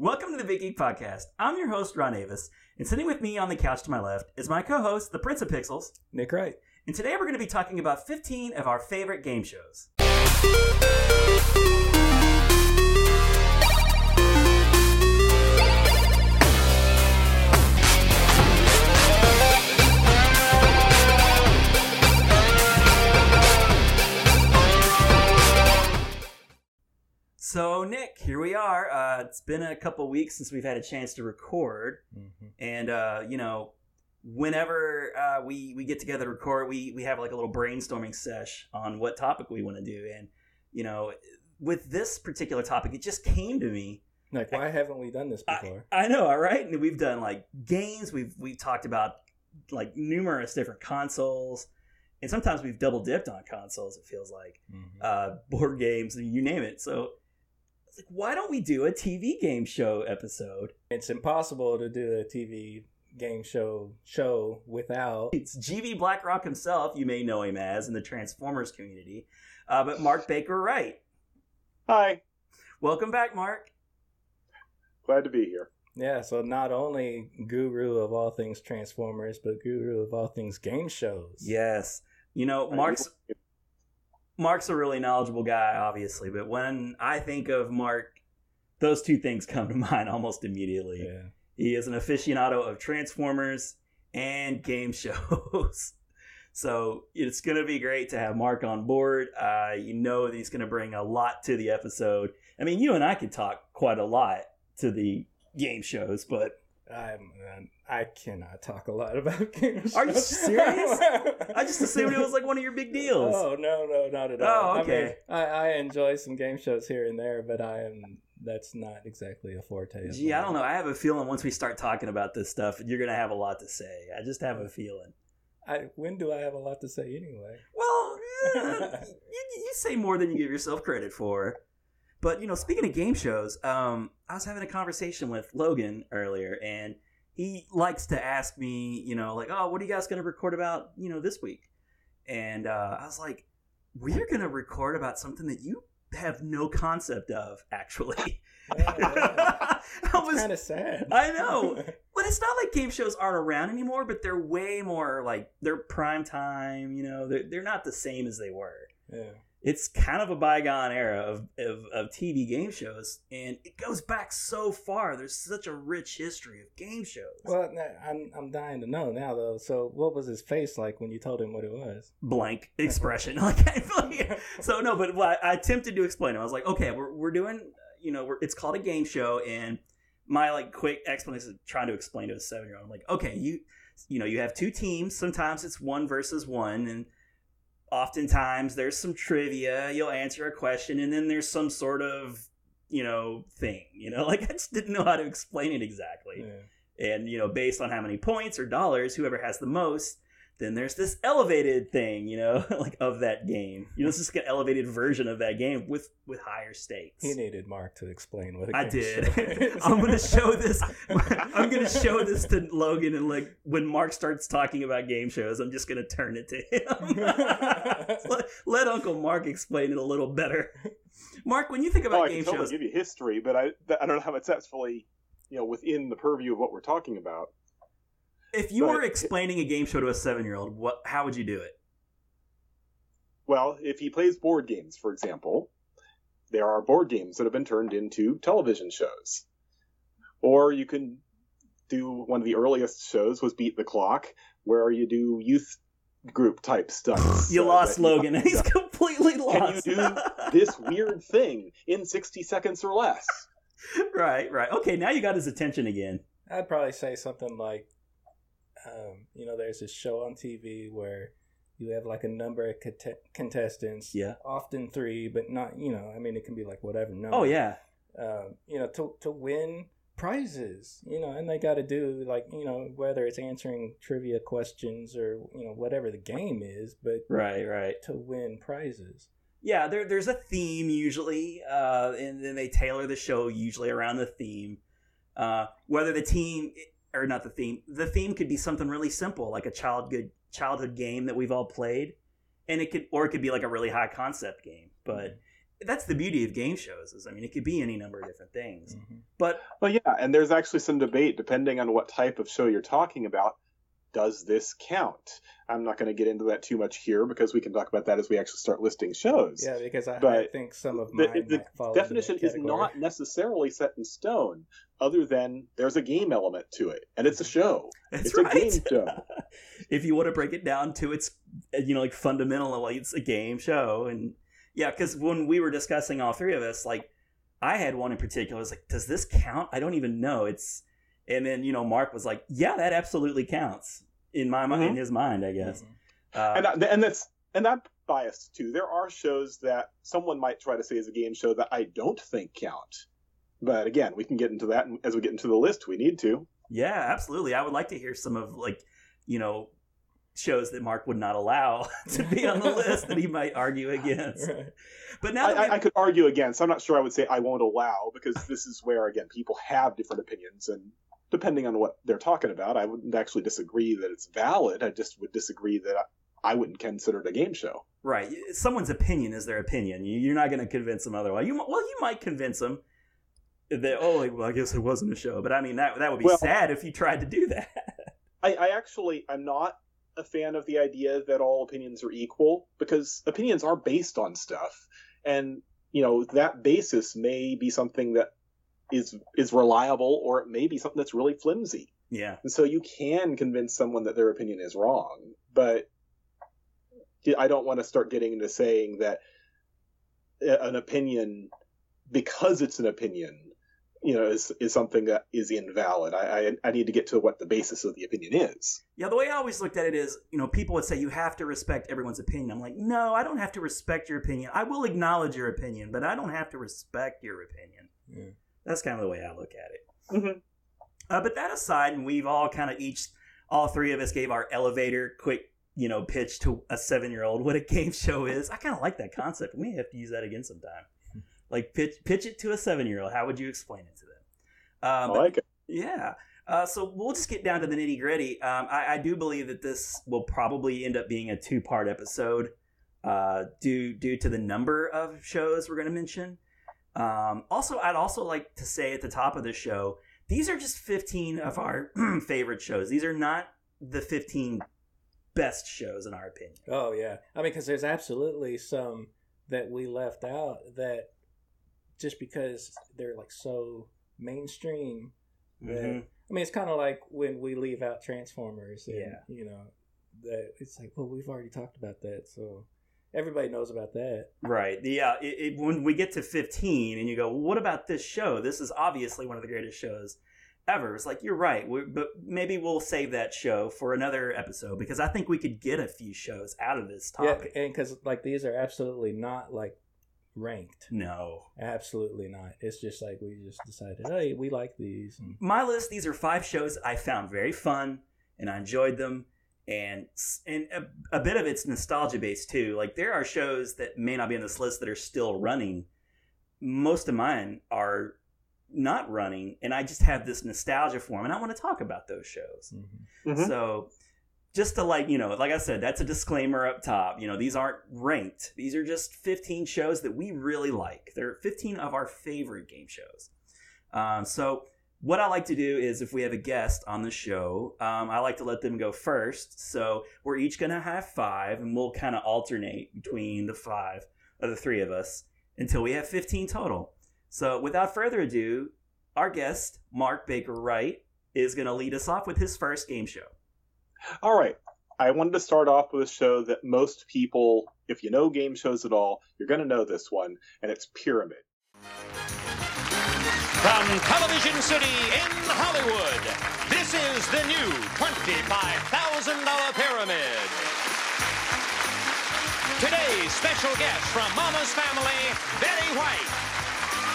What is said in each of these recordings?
Welcome to the Big Geek Podcast. I'm your host, Ron Avis, and sitting with me on the couch to my left is my co host, the Prince of Pixels. Nick Wright. And today we're going to be talking about 15 of our favorite game shows. So, Nick, here we are. Uh, it's been a couple weeks since we've had a chance to record, Mm-hmm. and uh, you know, whenever uh, we we get together to record, we we have like a little brainstorming sesh on what topic we want to do, and you know, with this particular topic, it just came to me. Like, why haven't we done this before? I know, all right. And we've done like games. We've we've talked about like numerous different consoles, and sometimes we've double dipped on consoles. It feels like Mhm. uh, board games, you name it. So, like, why don't we do a TV game show episode? It's impossible to do a TV game show show without. It's GV Blackrock himself. You may know him as in the Transformers community, uh, but Mark Baker Wright. Hi, Welcome back, Mark. glad to be here. Yeah, so not only guru of all things Transformers, but guru of all things game shows. Yes, you know Mark's Mark's a really knowledgeable guy, obviously, but when I think of Mark, those two things come to mind almost immediately. Yeah. He is an aficionado of Transformers and game shows. So it's going to be great to have Mark on board. Uh, you know that he's going to bring a lot to the episode. I mean, you and I could talk quite a lot to the game shows, but I'm, I cannot talk a lot about game shows. Are you serious? I just assumed it was like one of your big deals. Oh no, no, not at Oh, all. I, okay. mean, I, I enjoy some game shows here and there, but I am that's not exactly a forte. of Gee, I don't know. I have a feeling once we start talking about this stuff, you're going to have a lot to say. I just have a feeling. I, when do I have a lot to say anyway? Well, eh, you, you say more than you give yourself credit for. But you know, speaking of game shows, um, I was having a conversation with Logan earlier, and he likes to ask me, you know, like, "Oh, what are you guys going to record about, you know, this week?" And uh, I was like, "We're going to record about something that you have no concept of, actually." Yeah, yeah. I was kind of sad. I know. But it's not like game shows aren't around anymore, but they're way more like they're prime time, you know, they're, they're not the same as they were. yeah. It's kind of a bygone era of, of, of TV game shows, and it goes back so far. There's such a rich history of game shows. Well, I'm I'm dying to know now though. So, what was his face like when you told him what it was? Blank expression. Like, I feel like so no, but what I attempted to explain it. I was like, okay, we're, we're doing, you know, we're, it's called a game show, and my like quick explanation is trying to explain to a seven year old. I'm like, okay, you, you know, you have two teams. Sometimes it's one versus one, and oftentimes there's some trivia. You'll answer a question, and then there's some sort of, you know, thing. You know, like I just didn't know how to explain it exactly Yeah. and you know based on how many points or dollars whoever has the most then there's this elevated thing you know like of that game you know it's just an elevated version of that game with with higher stakes He needed Mark to explain what a I game did. show is. I'm gonna show this. I'm gonna show this to Logan, and like when Mark starts talking about game shows, I'm just gonna turn it to him. let, let Uncle Mark explain it a little better. Mark, when you think about Oh, I game can totally shows, give you history, but I I don't know how it's fully, you know, within the purview of what we're talking about. If you Go were explaining a game show to a seven-year-old, what? How would you do it? Well, if he plays board games, for example, there are board games that have been turned into television shows. Or you can do one of the earliest shows was Beat the Clock, where you do youth group type stunts. You uh, lost Logan, and he's completely lost. Can you do this weird thing in 60 seconds or less? right, right. Okay, now you got his attention again. I'd probably say something like, um, you know, there's this show on TV where you have like a number of cont- contestants. Yeah. Often three, but not, you know, I mean, it can be like whatever number. Oh yeah, Um, you know, to to win prizes, you know, and they got to do like, you know, whether it's answering trivia questions or you know whatever the game is, but right, right. to win prizes. Yeah, there, there's a theme usually, uh, and then they tailor the show usually around the theme. Uh, whether the team or not the theme, the theme could be something really simple, like a childhood childhood game that we've all played, and it could or it could be like a really high concept game. But that's the beauty of game shows. Is I mean, it could be any number of different things. Mhm. But Well, yeah, and there's actually some debate depending on what type of show you're talking about. Does this count? I'm not going to get into that too much here because we can talk about that as we actually start listing shows. Yeah, because I, I think some of the- mine the fall Definition is not necessarily set in stone, other than there's a game element to it, and it's a show. that's It's a game show. if you want to break it down to its, you know, like fundamental, like it's a game show, and yeah, because when we were discussing all three of us, like I had one in particular. I was like, does this count? I don't even know. It's, and then you know, Mark was like, yeah, that absolutely counts in my mind, in Mhm. his mind, I guess. Mhm. Uh, and I, and that's and I'm biased too. There are shows that someone might try to say is a game show that I don't think count. But again, we can get into that as we get into the list. We need to. Yeah, absolutely. I would like to hear some of like, you know, shows that Mark would not allow to be on the list that he might argue against. Right. But now I, I could argue against. I'm not sure I would say I won't allow because this is where again people have different opinions and depending on what they're talking about, I wouldn't actually disagree that it's valid. I just would disagree that I, I wouldn't consider it a game show. right, someone's opinion is their opinion. You- You're not going to convince them otherwise. You well, you might convince them that oh, well, I guess it wasn't a show. But I mean that that would be Well- sad if you tried to do that. I, I actually I'm not a fan of the idea that all opinions are equal because opinions are based on stuff, and you know that basis may be something that is is reliable or it may be something that's really flimsy. yeah, And so you can convince someone that their opinion is wrong, but I don't want to start getting into saying that uh, an opinion, because it's an opinion, you know, is, is something that is invalid. I, I, I need to get to what the basis of the opinion is. yeah. The way I always looked at it is, you know, people would say you have to respect everyone's opinion. I'm like, no, I don't have to respect your opinion. I will acknowledge your opinion, but I don't have to respect your opinion. Yeah. That's kind of the way I look at it. Mhm. Uh, but that aside, and we've all kind of each, all three of us gave our elevator quick, you know, pitch to a seven year old what a game show is. I kind of like that concept. We may have to use that again sometime. Like pitch pitch it to a seven year old. How would you explain it to them? I Um, but- like it. yeah. Uh, so we'll just get down to the nitty gritty. Um, I, I do believe that this will probably end up being a two part episode, uh, due due to the number of shows we're going to mention. Um, also, I'd also like to say at the top of the show, these are just 15 of our favorite shows. These are not the 15 best shows in our opinion. Oh yeah, I mean, because there's absolutely some that we left out that just because they're like so mainstream. That, Mhm. I mean, it's kind of like when we leave out Transformers. And, Yeah. you know, that it's like, well, we've already talked about that, so everybody knows about that. Right. The uh, it, it, when we get to 15 and you go, well, what about this show? This is obviously one of the greatest shows ever. It's like you're right, we, but maybe we'll save that show for another episode because I think we could get a few shows out of this topic. Yeah, and because like these are absolutely not like ranked. No. Absolutely not. It's just like we just decided, hey, we like these. And, My list, these are five shows I found very fun and I enjoyed them. And and a, a bit of it's nostalgia based too. Like there are shows that may not be on this list that are still running. Most of mine are not running, and I just have this nostalgia for them, and I want to talk about those shows. Mhm. Mhm. So, just to like, you know, like I said, that's a disclaimer up top. You know, these aren't ranked. These are just 15 shows that we really like. They're 15 of our favorite game shows. Um, so, what I like to do is if we have a guest on the show, um, I like to let them go first. So, we're each going to have five, and we'll kind of alternate between the five of the three of us until we have 15 total. So, without further ado, our guest, Mark Baker Wright, is going to lead us off with his first game show. All right. I wanted to start off with a show that most people, if you know game shows at all, you're going to know this one, and it's Pyramid. From Television City in Hollywood, this is the new $25,000 Pyramid. Today's special guests from Mama's Family, Betty White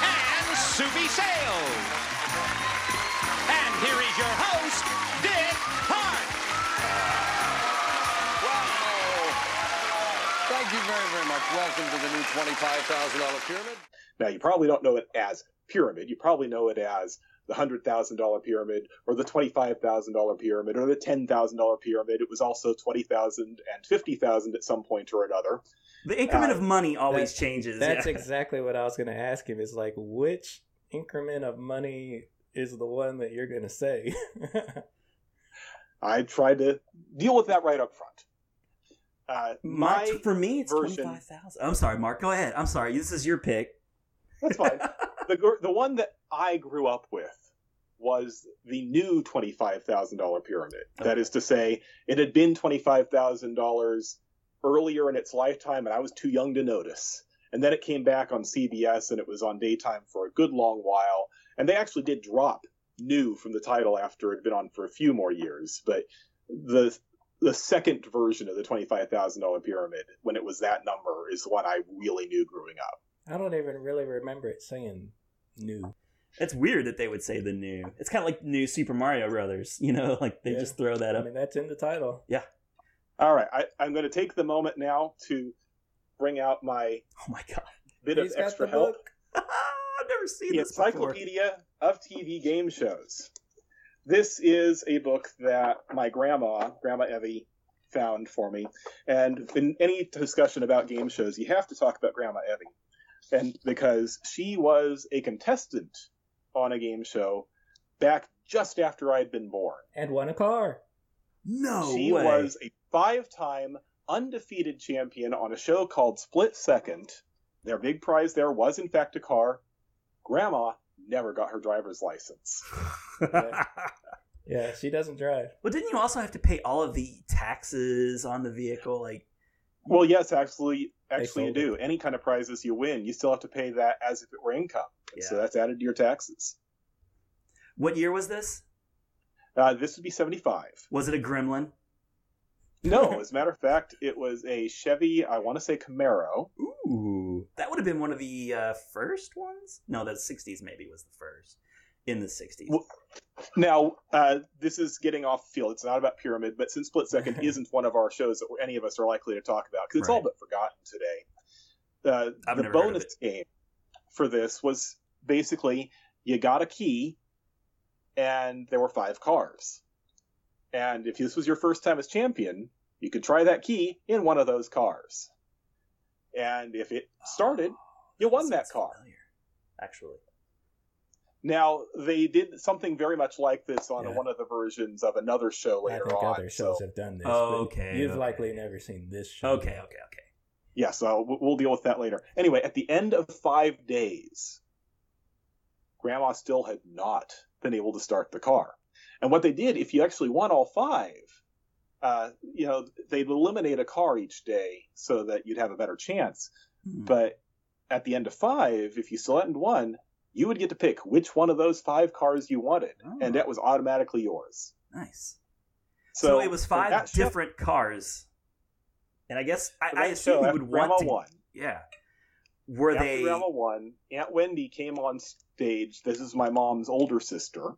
and Soupy Sales. And here is your host, Dick Clark. Wow. Thank you very, very much. Welcome to the new $25,000 pyramid. Now, you probably don't know it as Pyramid. You probably know it as the hundred thousand dollar pyramid or the twenty five thousand dollar pyramid or the ten thousand dollar pyramid. It was also twenty thousand and fifty thousand at some point or another. The increment Uh, of money always that- changes. That's yeah. exactly what I was going to ask him. Is like, which increment of money is the one that you're going to say? I tried to deal with that right up front. Uh, My, my for me, it's twenty version- five thousand. I'm sorry, Mark. Go ahead. I'm sorry. This is your pick. That's fine. the the one that I grew up with was the new twenty five thousand dollar pyramid. That is to say, it had been twenty five thousand dollars earlier in its lifetime, and I was too young to notice. And then it came back on CBS, and it was on daytime for a good long while. And they actually did drop new from the title after it had been on for a few more years. But the the second version of the twenty five thousand dollar pyramid, when it was that number, is the one I really knew growing up. I don't even really remember it saying new. It's weird that they would say the new. It's kind of like new Super Mario Brothers. You know, like they Yeah. just throw that I up. mean, that's in the title. Yeah. All right, I, I'm going to take the moment now to bring out my Oh my god, bit He's of got extra the help. book. I've never seen The this before. Encyclopedia of TV Game Shows. This is a book that my grandma, Grandma Evie, found for me. And in any discussion about game shows, you have to talk about Grandma Evie. And because she was a contestant on a game show back just after I'd been born. And won a car. No she way. was a five-time undefeated champion on a show called Split Second. Their big prize there was, in fact, a car. Grandma never got her driver's license. Yeah, she doesn't drive. Well, didn't you also have to pay all of the taxes on the vehicle? Like, Well, yes, actually, actually, you do. Any kind of prizes you win, you still have to pay that as if it were income. And So that's added to your taxes. what year was this? Uh, this would be seventy-five. Was it a Gremlin? No, as a matter of fact, it was a Chevy. I want to say Camaro. Ooh, that would have been one of the uh, first ones. No, the '60s maybe was the first in the '60s. Well, Now, uh, this is getting off field. It's not about Pyramid, but since Split Second isn't one of our shows that any of us are likely to talk about, because it's all but forgotten today. Uh, I've the never heard of bonus game for this was basically you got a key, and there were five cars. And if this was your first time as champion, you could try that key in one of those cars. And if it started, you won that Sounds car. familiar, Actually, Now they did something very much like this on Yeah. one of the versions of another show I think on. other shows so, have done this. Oh, okay, You've okay. likely never seen this show. okay, okay, okay. yeah, so we- we'll deal with that later. Anyway, at the end of five days, Grandma still had not been able to start the car. And what they did, if you actually won all five, uh, you know, they'd eliminate a car each day so that you'd have a better chance. Hmm. But at the end of five, if you still hadn't won, you would get to pick which one of those five cars you wanted, Oh. and that was automatically yours. Nice. So, it was five that show- different cars, and I guess I, I assume you would want to. won. Yeah. Were After they? Grandma won, Aunt Wendy came on stage. This is my mom's older sister,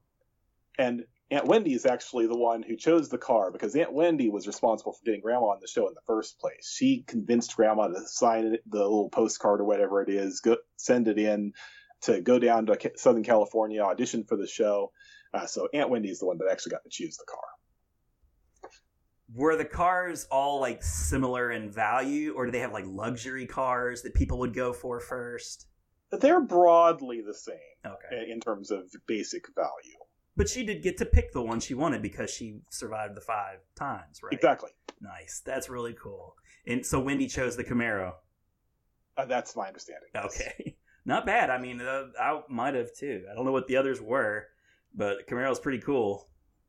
and Aunt Wendy is actually the one who chose the car because Aunt Wendy was responsible for getting Grandma on the show in the first place. She convinced Grandma to sign the little postcard or whatever it is, go, send it in to go down to Southern California, audition for the show. Uh, so Aunt Wendy is the one that actually got to choose the car. Were the cars all like similar in value, or do they have like luxury cars that people would go for first? They're broadly the same Okay. in terms of basic value. But she did get to pick the one she wanted because she survived the five times, right? Exactly. Nice. That's really cool. And so Wendy chose the Camaro. Uh, that's my understanding. yes. Okay. Not bad. I mean, uh, I might have too. I don't know what the others were, but Camaro's pretty cool.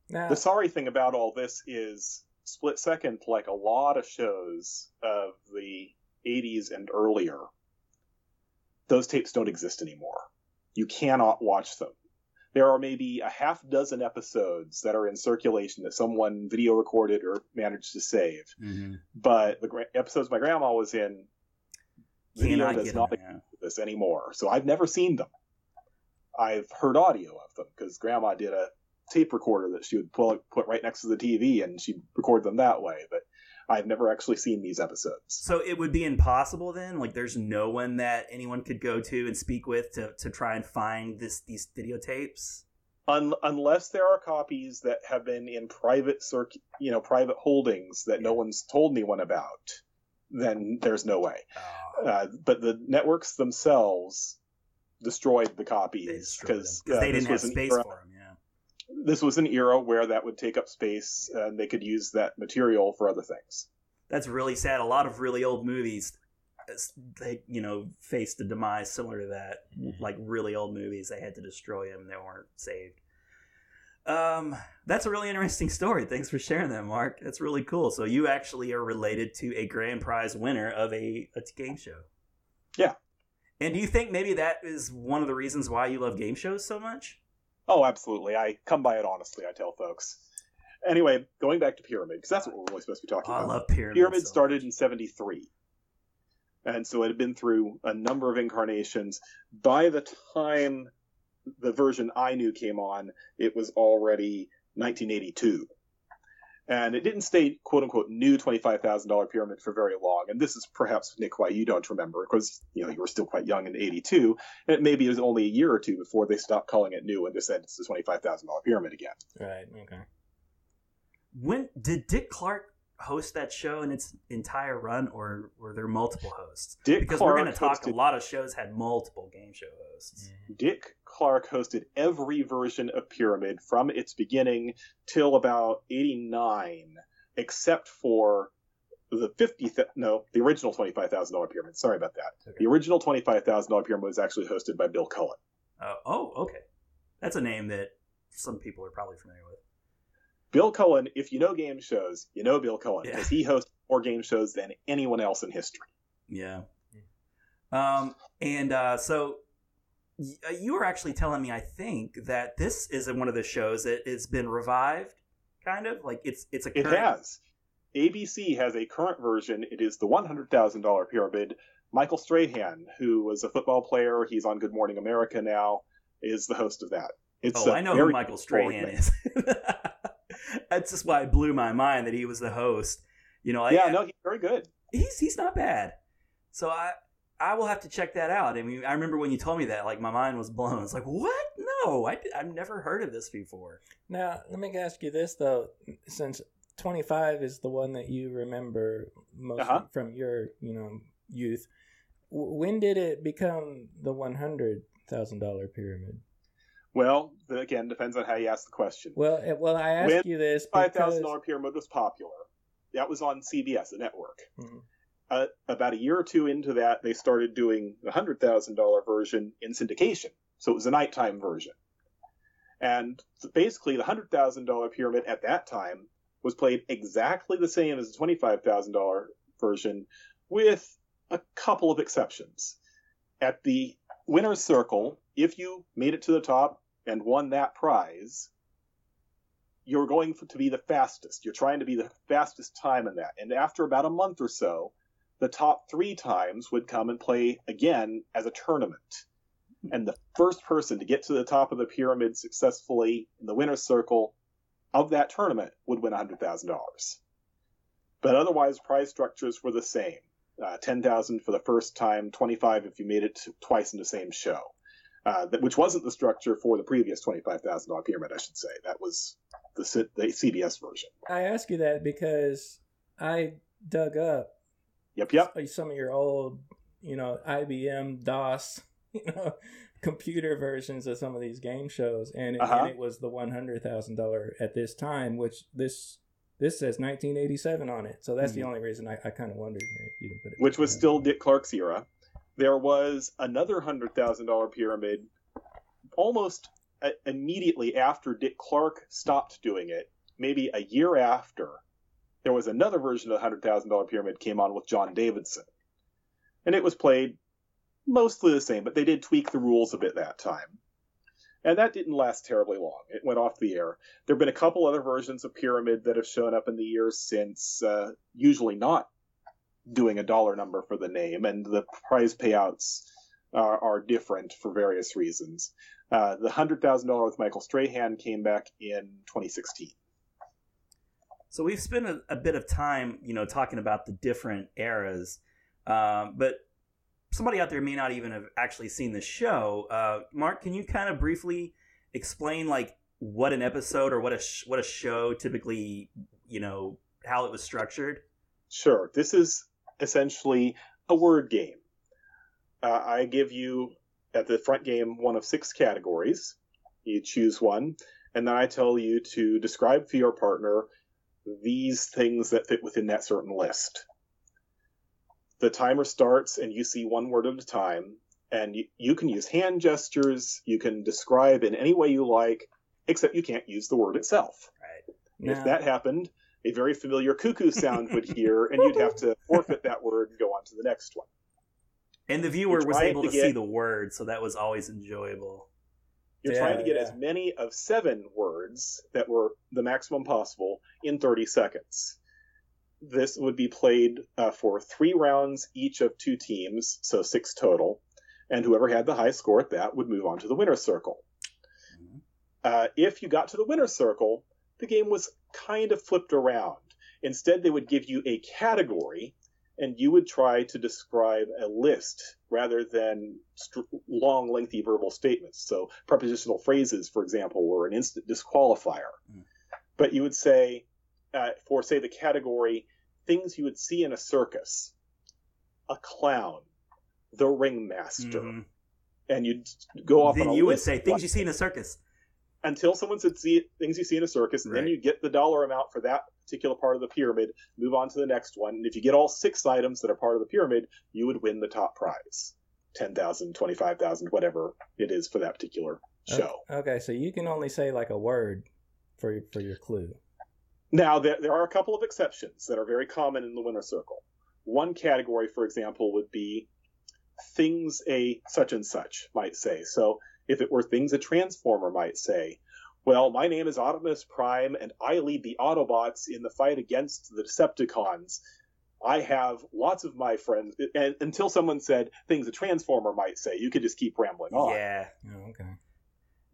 Now, The sorry thing about all this is Split Second, like a lot of shows of the 80s and earlier, those tapes don't exist anymore. You cannot watch them. There are maybe a half dozen episodes that are in circulation that someone video recorded or managed to save. Mm-hmm. But the gra- episodes my grandma was in, video Cannot does not them. yeah. This anymore. So I've never seen them. I've heard audio of them because Grandma did a tape recorder that she would pull, put right next to the TV and she'd record them that way. But I've never actually seen these episodes. So it would be impossible then. Like, there's no one that anyone could go to and speak with to, to try and find this these videotapes. Un- unless there are copies that have been in private circ- you know, private holdings that no one's told anyone about, then there's no way. Oh, Uh, but the networks themselves destroyed the copies because because uh, they didn't have space era- for them. Yeah. this was an era where that would take up space and they could use that material for other things. That's really sad. A lot of really old movies, they you know faced a demise similar to that. Like really old movies, they had to destroy them. They weren't saved. Um, that's a really interesting story. Thanks for sharing that, Mark. That's really cool. So you actually are related to a grand prize winner of a, a game show. Yeah. And do you think maybe that is one of the reasons why you love game shows so much? Oh, absolutely. I come by it honestly, I tell folks. Anyway, going back to Pyramid, because that's what we're really supposed to be talking Oh, I about. love Pyramid. Pyramid so started much. in 73. And so it had been through a number of incarnations. By the time the version I knew came on, it was already 1982. And it didn't stay, quote unquote, new $25,000 pyramid for very long. And this is perhaps, Nick, why you don't remember, because you know you were still quite young in 82. And it maybe it was only a year or two before they stopped calling it new and just said it's the $25,000 pyramid again. Right. Okay. When did Dick Clark host that show in its entire run, or were there multiple hosts? Dick Because Clark we're going to talk. hosted- A lot of shows had multiple game show hosts. Dick Clark hosted every version of Pyramid from its beginning till about 89, except for the 50, th- no, the original $25,000 Pyramid. Sorry about that. Okay. The original $25,000 Pyramid was actually hosted by Bill Cullen. Uh, oh, okay. That's a name that some people are probably familiar with. Bill Cullen, if you know game shows, you know Bill Cullen, Yeah. because he hosts more game shows than anyone else in history. Yeah. Um, and uh, so uh, you were actually telling me, I think, that this is one of the shows that has been revived, kind of like it's it's a It has. ABC has a current version. It is the $100,000 pyramid. Michael Strahan, who was a football player, he's on Good Morning America now, is the host of that. It's Oh, I know who Michael Strahan is. That's just why it blew my mind that he was the host. You know, I, Yeah, no, he's very good. he's he's not bad. So I I will have to check that out. I mean, I remember when you told me that, like my mind was blown. It's like, what? No, I, I've never heard of this before. Now, let me ask you this though, since 25 is the one that you remember most Uh-huh. from your, you know, youth. When did it become the $100,000 pyramid? Well, again, depends on how you ask the question. Well, eh, well, I ask When you this five thousand dollar pyramid was popular. That was on CBS, the network. Mhm. Uh, about a year or two into that, they started doing the hundred thousand dollar version in syndication. So it was a nighttime version. And basically, the hundred thousand dollar pyramid at that time was played exactly the same as the twenty five thousand dollar version, with a couple of exceptions. At the winner's circle, if you made it to the top and won that prize, you're going to be the fastest. You're trying to be the fastest time in that. And after about a month or so, the top three times would come and play again as a tournament. And the first person to get to the top of the pyramid successfully in the winner's circle of that tournament would win $100,000. But otherwise, prize structures were the same. Uh, 10,000 for the first time, 25 if you made it twice in the same show. Uh, that, which wasn't the structure for the previous $25,000 pyramid, I should say. That was the, C- the CBS version. I ask you that because I dug up Yep, yep. some of your old, you know, IBM DOS, you know, computer versions of some of these game shows, and it, Uh-huh. and it was the one hundred thousand dollar at this time, which this this says nineteen eighty seven on it. So that's the Mhm. only reason I, I kind of wondered if you can put it. which was still Dick Clark's era. There was another hundred thousand dollar pyramid, almost uh, immediately after Dick Clark stopped doing it. Maybe a year after, there was another version of the hundred thousand dollar pyramid came on with John Davidson, and it was played mostly the same, but they did tweak the rules a bit that time. And that didn't last terribly long. It went off the air. There have been a couple other versions of Pyramid that have shown up in the years since, uh, usually not doing a dollar number for the name, and the prize payouts are, are different for various reasons. Uh, the hundred thousand dollar with Michael Strahan came back in 2016. So we've spent a, a bit of time, you know, talking about the different eras, um, but somebody out there may not even have actually seen the show. Uh, Mark, can you kind of briefly explain like what an episode or what a sh- what a show typically, you know, how it was structured? Sure. This is essentially a word game. Uh, I give you at the front game one of six categories. You choose one, and then I tell you to describe for your partner these things that fit within that certain list. The timer starts, and you see one word at a time, and you, you can use hand gestures. You can describe in any way you like, except you can't use the word itself. Right. If that happened, a very familiar cuckoo sound would hear, and you'd have to forfeit that word and go on to the next one. And the viewer was able to to, get- see the word, so that was always enjoyable. You're Yeah, trying to get yeah. as many of seven words that were the maximum possible in 30 seconds. This would be played uh, for three rounds each of two teams, so six total. And whoever had the high score at that would move on to the winner's circle. Mhm. Uh, if you got to the winner's circle, the game was kind of flipped around. Instead, they would give you a category, and you would try to describe a list rather than st- long, lengthy verbal statements. So, prepositional phrases, for example, were an instant disqualifier. Mm. But you would say, uh, for say the category, things you would see in a circus, a clown, the ringmaster, Mhm. and you'd go off Then you would say things what- you see in a circus. Until someone said see things you see in a circus, and then you get the dollar amount for that particular part of the pyramid, move on to the next one. And if you get all six items that are part of the pyramid, you would win the top prize. 10,000, 25,000, whatever it is for that particular show. Okay, so you can only say like a word for for your clue. Now, there, there are a couple of exceptions that are very common in the winner circle. One category, for example, would be things a such and such might say. So if it were things a transformer might say, well, my name is Optimus Prime, and I lead the Autobots in the fight against the Decepticons. I have lots of my friends, and until someone said things a transformer might say, you could just keep rambling on. Yeah. Oh, okay.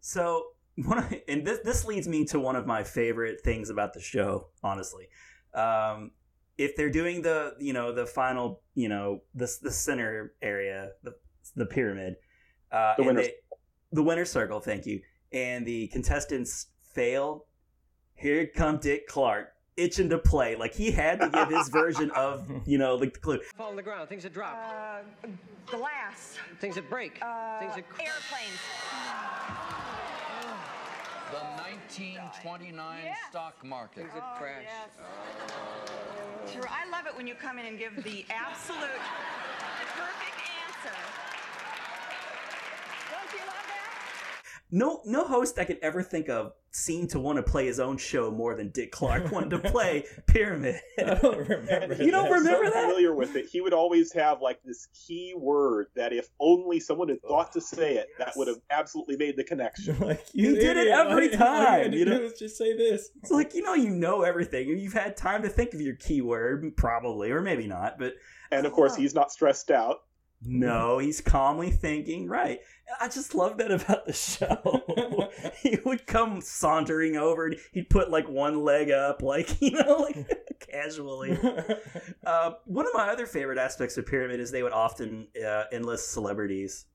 So one of, and this this leads me to one of my favorite things about the show, honestly. Um, if they're doing the you know the final you know the the center area the the pyramid, uh, The and winner's they- the winner circle. Thank you. And the contestants fail. Here come Dick Clark itching to play. Like he had to give his version of you know like the clue. Fall on the ground, things that drop, Uh, glass. things that break, Uh, things that. airplanes. The 1929 Yeah. stock market. Things that crash. Yes. Sure, I love it when you come in and give the absolute perfect answer. Don't you love that? No, no host I could ever think of seemed to want to play his own show more than Dick Clark wanted to play Pyramid. I don't remember. You don't remember so that? familiar with it. He would always have like this key word that if only someone had thought to say it, that would have absolutely made the connection. like you He did it every All you- all time, you, you know? do is just say this. It's like you know you know everything. You've had time to think of your keyword, probably, or maybe not. But And of course, ah. he's not stressed out. No, he's calmly thinking. Right. I just love that about the show. he would come sauntering over, and he'd put like one leg up, like you know, like casually. Uh, one of my other favorite aspects of Pyramid is they would often uh, enlist celebrities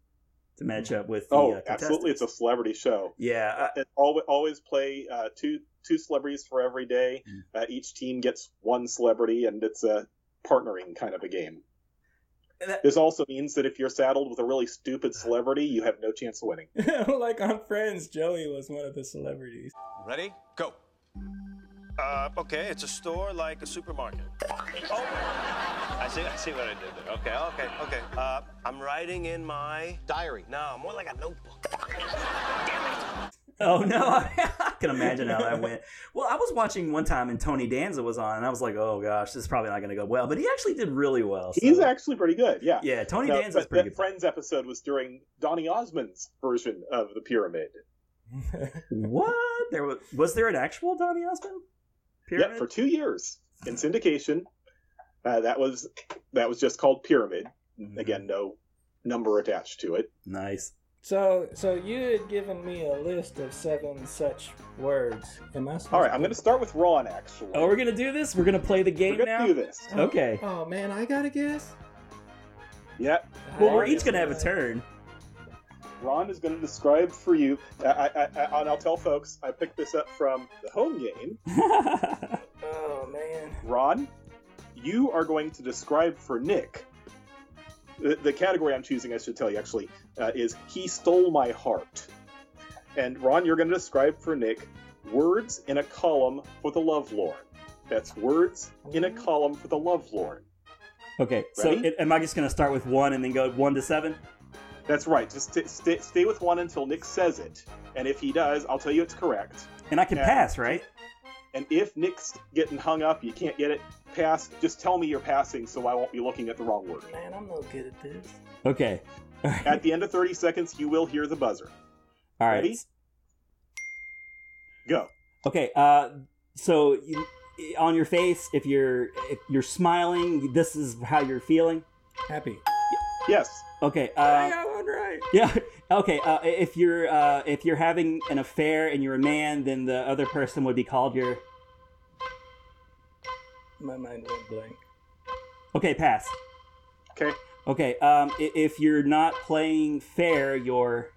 to match up with. The, Oh, uh, absolutely! It's a celebrity show. yeah. I- always, always play uh, two two celebrities for every day. Mm. Uh, each team gets one celebrity, and it's a partnering kind of a game. That- This also means that if you're saddled with a really stupid celebrity, you have no chance of winning. like on Friends, Joey was one of the celebrities. Ready? Go. Uh, okay, it's a store like a supermarket. Oh, I see. I see what I did there. Okay, okay, okay. Uh, I'm writing in my diary. No, more like a notebook. Oh no, I can imagine how that went. Well, I was watching one time and Tony Danza was on, and I was like, "Oh gosh, this is probably not going to go well." But he actually did really well. so- He's actually pretty good. Yeah. yeah, Tony No, Danza's pretty good. Friends episode was during Donny Osmond's version of the pyramid. What? There was was there an actual Donny Osmond? Pyramid? Yeah, for two years in syndication. Uh, that was that was just called Pyramid. Mhm. Again, no number attached to it. nice. So, so you had given me a list of seven such words. Am I supposed All right, I'm going to start with Ron. Actually, Oh, we're gonna do this. We're gonna play the game we're game going now. to do this. Oh, okay. Oh, oh man, I gotta guess. Yep. Well, we're each gonna have a turn. Ron is going to describe for you, I, I, I, and I'll tell folks, I picked this up from the home game. Oh man. Ron, you are going to describe for Nick. The, the category I'm choosing, I should tell you actually, uh, is He Stole My Heart. And Ron, you're going to describe for Nick words in a column for the Love Lorn. That's words in a column for the Love Lorn. okay, so it, am I just going to start with one and then go one to seven? That's right. Just st- stay, stay with one until Nick says it. And if he does, I'll tell you it's correct. And I can Yeah. pass, right? And if Nick's getting hung up, you can't get it, pass, just tell me you're passing so I won't be looking at the wrong word. Man, I'm no good at this. Okay. At the end of 30 seconds, you will hear the buzzer. All right. Ready? Go. Okay. Uh, so you, on your face, if you're if you're smiling, this is how you're feeling. Happy. Yes. Okay. I Uh, got right. yeah. Okay. Uh, if you're uh, if you're having an affair and you're a man, then the other person would be called your. My mind went blank. Okay. Pass. Okay. Okay. Um, if you're not playing fair, you're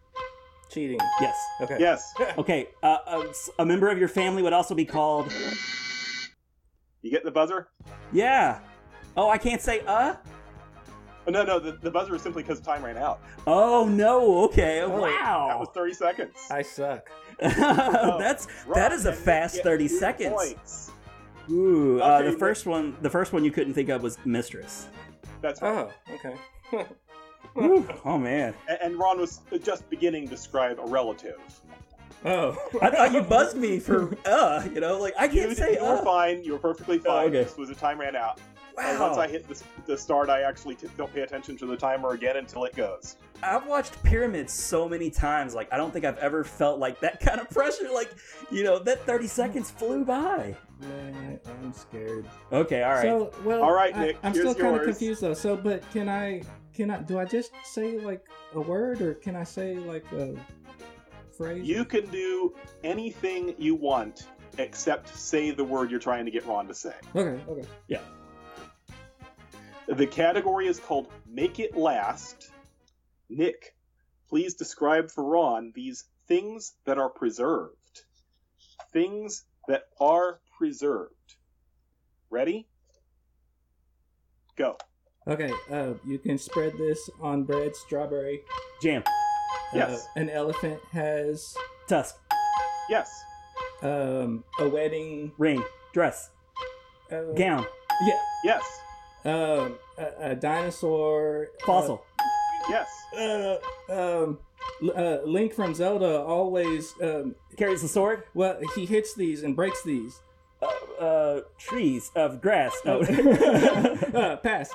Cheating. yes. Okay. Yes. Okay. Uh, a, a member of your family would also be called. You get the buzzer? Yeah. Oh, I can't say uh. Oh, no, no, the, the buzzer is simply because time ran out. Oh no. Okay. Oh, That was 30 seconds. I suck. That's Ron, that is a fast thirty seconds. Points. Ooh, uh, the first one, the first one you couldn't think of was mistress. That's right. Oh, okay. Ooh, oh man, A- And Ron was just beginning to describe a relative. oh. I thought you buzzed me for uh, you know, like I You, can't say you were uh. fine. You were perfectly fine. okay. This was a time ran out. And Wow, once I hit the, the start, I actually t- don't pay attention to the timer again until it goes. I've watched pyramids so many times. Like I don't think I've ever felt like that kind of pressure. Like you know, that thirty seconds flew by. Man, I'm scared. Okay, all right. So, well, All right, I, Nick, I'm still kind of confused though. So, but can I, can I, do I just say like a word or can I say like a phrase? You can do anything you want except say the word you're trying to get Ron to say. Okay, okay. The category is called Make It Last. Nick, please describe for Ron these things that are preserved. Things that are preserved. Ready? Go. Okay, uh, you can spread this on bread, strawberry. Jam, Yes. Uh, an elephant has tusk, Yes. um, a wedding. ring, dress, Uh, gown, Yeah. Yes. Um, a, a dinosaur. fossil, Yes. Uh, uh, um, uh, Link from Zelda always. Um, carries the sword, well, he hits these and breaks these. uh, uh, trees of grass. Oh, uh, pass.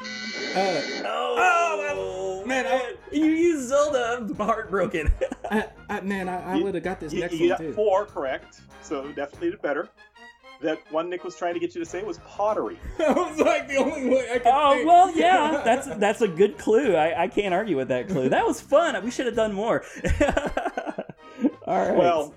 Uh, oh, man, man, I- you use Zelda. I'm heartbroken. I, I, man, I, I would have got this You, next you one got too. four correct, so definitely did better. That one Nick was trying to get you to say was pottery. that was like the only way I could. Oh think. well, yeah, that's that's a good clue. I, I can't argue with that clue. That was fun. We should have done more. All right. Well,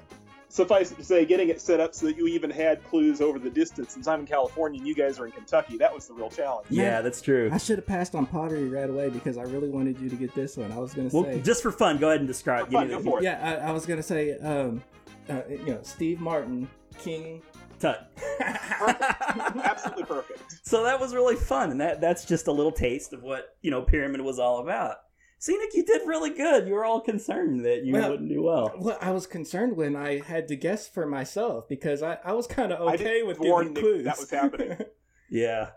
suffice it to say, getting it set up so that you even had clues over the distance. Since I'm in California and you guys are in Kentucky, that was the real challenge. yeah, that's true. I should have passed on pottery right away because I really wanted you to get this one. I was gonna Well, say. just for fun, go ahead and describe. For give fun, me go the- for it. yeah, I, I was gonna say. Um, uh, you know, Steve Martin, King. Tut. Absolutely perfect. so that was really fun, and that that's just a little taste of what you know Pyramid was all about. See, Nick, you did really good. You were all concerned that you Well- wouldn't do well. Well, I was concerned when I had to guess for myself because I, I was kind of okay didn't with warn giving clues. that was happening. Yeah,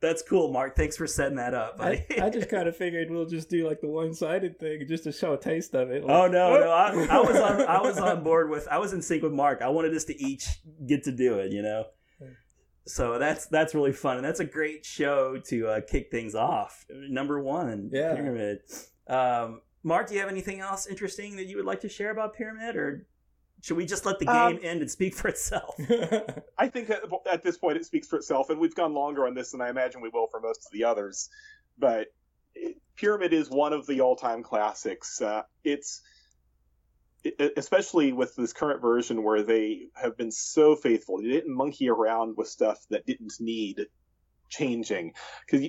that's cool, Mark. Thanks for setting that up. I. I just kind of figured we'll just do like the one-sided thing just to show a taste of it. Like, Oh no, no! I, I was on. I was on board with. I was in sync with Mark. I wanted us to each get to do it. You know. So that's that's really fun, and that's a great show to uh, kick things off. Number one, Yeah. Pyramid. Um, Mark, do you have anything else interesting that you would like to share about Pyramid, or should we just let the Um, game end and speak for itself? I think at, at this point it speaks for itself, and we've gone longer on this than I imagine we will for most of the others. But Pyramid is one of the all-time classics. Uh, it's it- especially with this current version where they have been so faithful. They didn't monkey around with stuff that didn't need changing because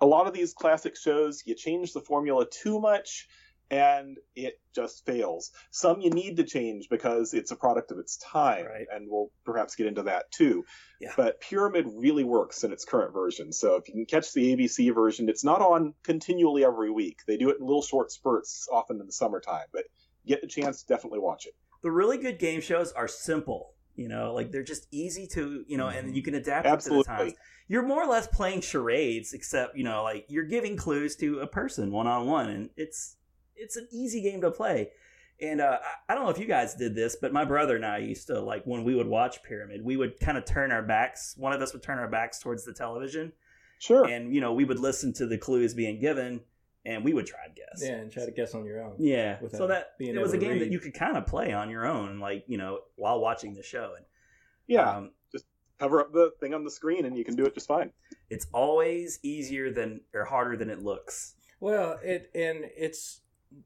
a lot of these classic shows you change the formula too much and it just fails. Some you need to change because it's a product of its time, Right. and we'll perhaps get into that too. Yeah. But Pyramid really works in its current version. So if you can catch the ABC version, it's not on continually every week. They do it in little short spurts, often in the summertime. But get the chance, definitely watch it. The really good game shows are simple. You know, like they're just easy to, you know, and mm-hmm. you can adapt it to the times. Absolutely. You're more or less playing charades, except you know, like you're giving clues to a person one on one, and it's it's an easy game to play. And uh, I- I don't know if you guys did this, but my brother and I used to like when we would watch Pyramid, we would kind of turn our backs. One of us would turn our backs towards the television, Sure. and you know, we would listen to the clues being given, and we would try and guess. Yeah, and try to guess on your own. Yeah. So that being it was a able to game that you could kind of play on your own, like you know, while watching the show. And yeah. um, Cover up the thing on the screen, and you can do it just fine. it's always easier than or harder than it looks. Well, it and it's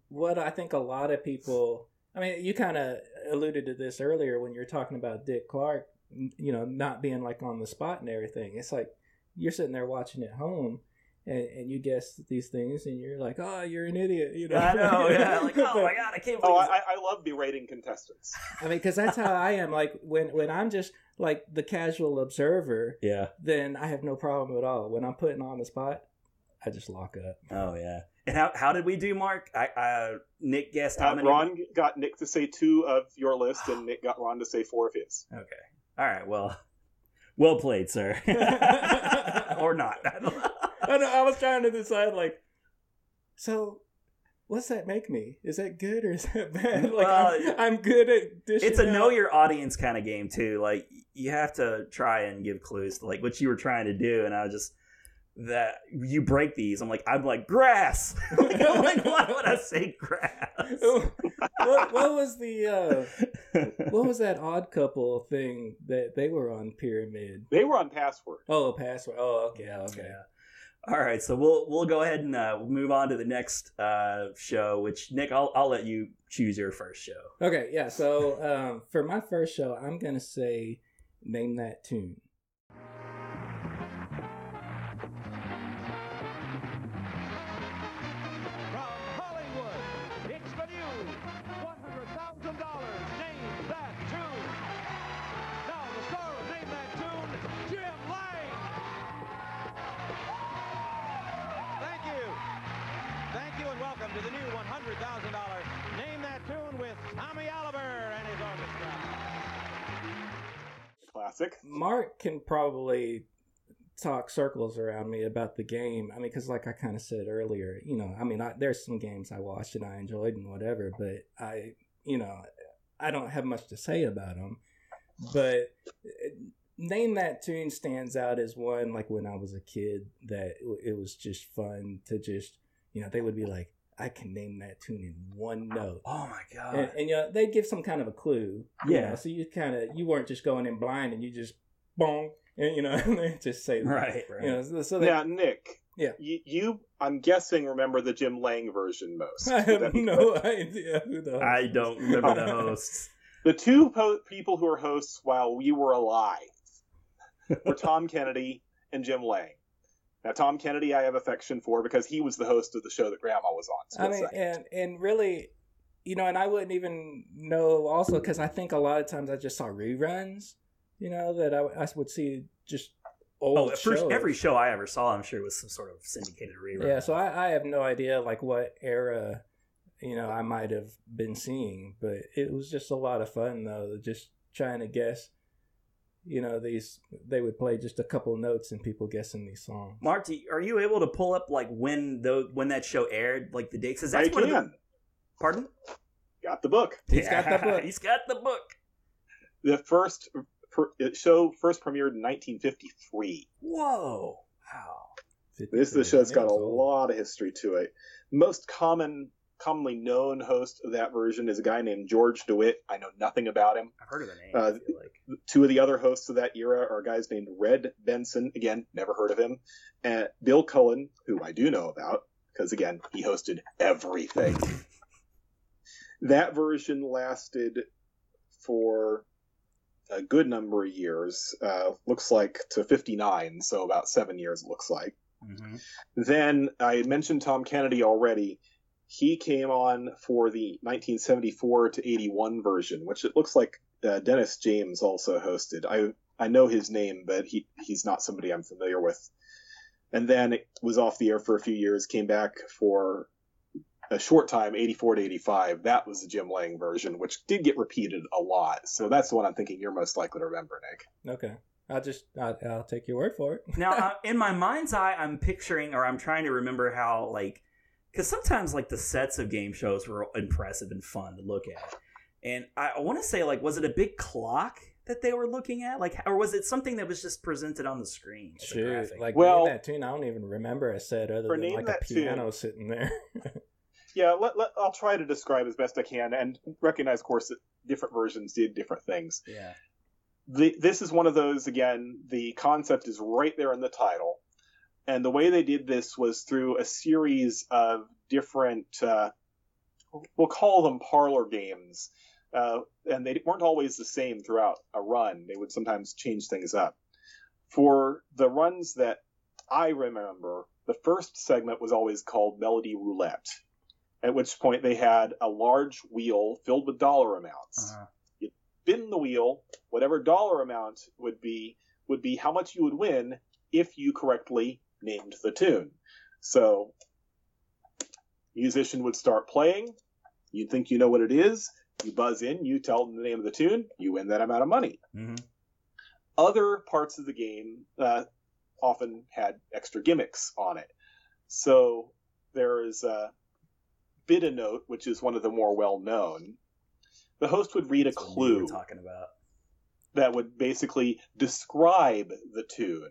what I think a lot of people. I mean, you kind of alluded to this earlier when you were talking about Dick Clark. You know, not being like on the spot and everything. It's like you're sitting there watching at home, and, and you guess these things, and you're like, "Oh, you're an idiot." You know, I know, yeah. Like, oh my god, I can't oh, believe. Oh. I, I love berating contestants. I mean, because that's how I am. Like when when I'm just like the casual observer, yeah. then I have no problem at all. When I'm putting on the spot, I just lock up. Oh yeah. And how how did we do, Mark? I uh, Nick guessed how Uh, many. Ron got Nick to say two of your list, and Nick got Ron to say four of his. Okay. All right. Well, well played, sir. or not. I don't. I know. I was trying to decide, like, so what's that make me? Is that good or is that bad? Like, Well, I'm, I'm good at dishing It's a out- know your audience kind of game too. Like you have to try and give clues, to like what you were trying to do, and I was just that you break these. I'm like, I'm like grass. like, I'm like, why would I say grass? what, what was the uh, what was that odd couple thing that they were on Pyramid? They were on Password. Oh, password. Oh, okay, okay. Yeah. All right, so we'll we'll go ahead and uh, move on to the next uh, show. Which Nick, I'll I'll let you choose your first show. Okay, yeah. So um, for my first show, I'm gonna say name that tune. Classic. Mark can probably talk circles around me about the game. I mean, because like I kind of said earlier, you know, I mean, I, there's some games I watched and I enjoyed and whatever, but I, you know, I don't have much to say about them. But uh, name that tune stands out as one like when I was a kid that it was just fun to just, you know, they would be like, I can name that tune in one oh note. Oh my god! and, and you know they give some kind of a clue. you Yeah. know, so you kind of you weren't just going in blind and you just bong and you know and they just say right, right. You know, so, so they, Now, Nick. Yeah. You, you, I'm guessing, remember the Jim Lange version most. I have no idea who the I don't remember the oh. hosts. The two po- people who were hosts while we were alive were Tom Kennedy and Jim Lange. Now, Tom Kennedy, I have affection for because he was the host of the show that Grandma was on. I mean, and and really, you know, and I wouldn't even know also because I think a lot of times I just saw reruns. You know that I, I would see just old Oh, shows. every show I ever saw, I'm sure was some sort of syndicated rerun. Yeah, so I, I have no idea like what era, you know, I might have been seeing, but it was just a lot of fun though, just trying to guess. You know, these they would play just a couple notes and people guessing these songs. Marty, are you able to pull up like when the when that show aired, like the dates? 'Cause I that's one of can. the, pardon. Got the book. He's got the book. He's got the book. The first per, uh, show first premiered in 1953. Whoa! Wow. This is the show that's got a old. lot of history to it. Most common, commonly known host of that version is a guy named George DeWitt. I know nothing about him. I've heard of the name. Uh, like. Two of the other hosts of that era are guys named Red Benson. Again, never heard of him. And Bill Cullen, who I do know about, because again, he hosted everything. that version lasted for a good number of years. Uh, looks like to 59, so about seven years, it looks like. Mhm. Then I mentioned Tom Kennedy already. He came on for the 1974 to 81 version, which it looks like uh, Dennis James also hosted. I I know his name, but he he's not somebody I'm familiar with. And then it was off the air for a few years, came back for a short time, 84 to 85. That was the Jim Lange version, which did get repeated a lot. So that's the one I'm thinking you're most likely to remember, Nick. Okay. I'll just I'll, I'll take your word for it. now, uh, in my mind's eye, I'm picturing or I'm trying to remember how like because sometimes like the sets of game shows were impressive and fun to look at, and I, I want to say like was it a big clock that they were looking at, like, or was it something that was just presented on the screen? as a Shoot, like Well- name that tune. I don't even remember a set other than like a that tune- piano sitting there. Yeah, let, let, I'll try to describe as best I can and recognize, of course, that different versions did different things. yeah, the, this is one of those again the concept is right there in the title and the way they did this was through a series of different uh, we'll call them parlor games. Uh, and they weren't always the same throughout a run. They would sometimes change things up. For the runs that i remember the first segment was always called melody roulette at which point they had a large wheel filled with dollar amounts. Uh, spin the wheel, whatever dollar amount would be would be how much you would win if you correctly named the tune. So musician would start playing, you think you know what it is, you buzz in, you tell them the name of the tune, you win that amount of money. mhm. Other parts of the game uh, often had extra gimmicks on it. So there is a bid a note, which is one of the more well known. The host would read a That's we clue talking about. that would basically describe the tune.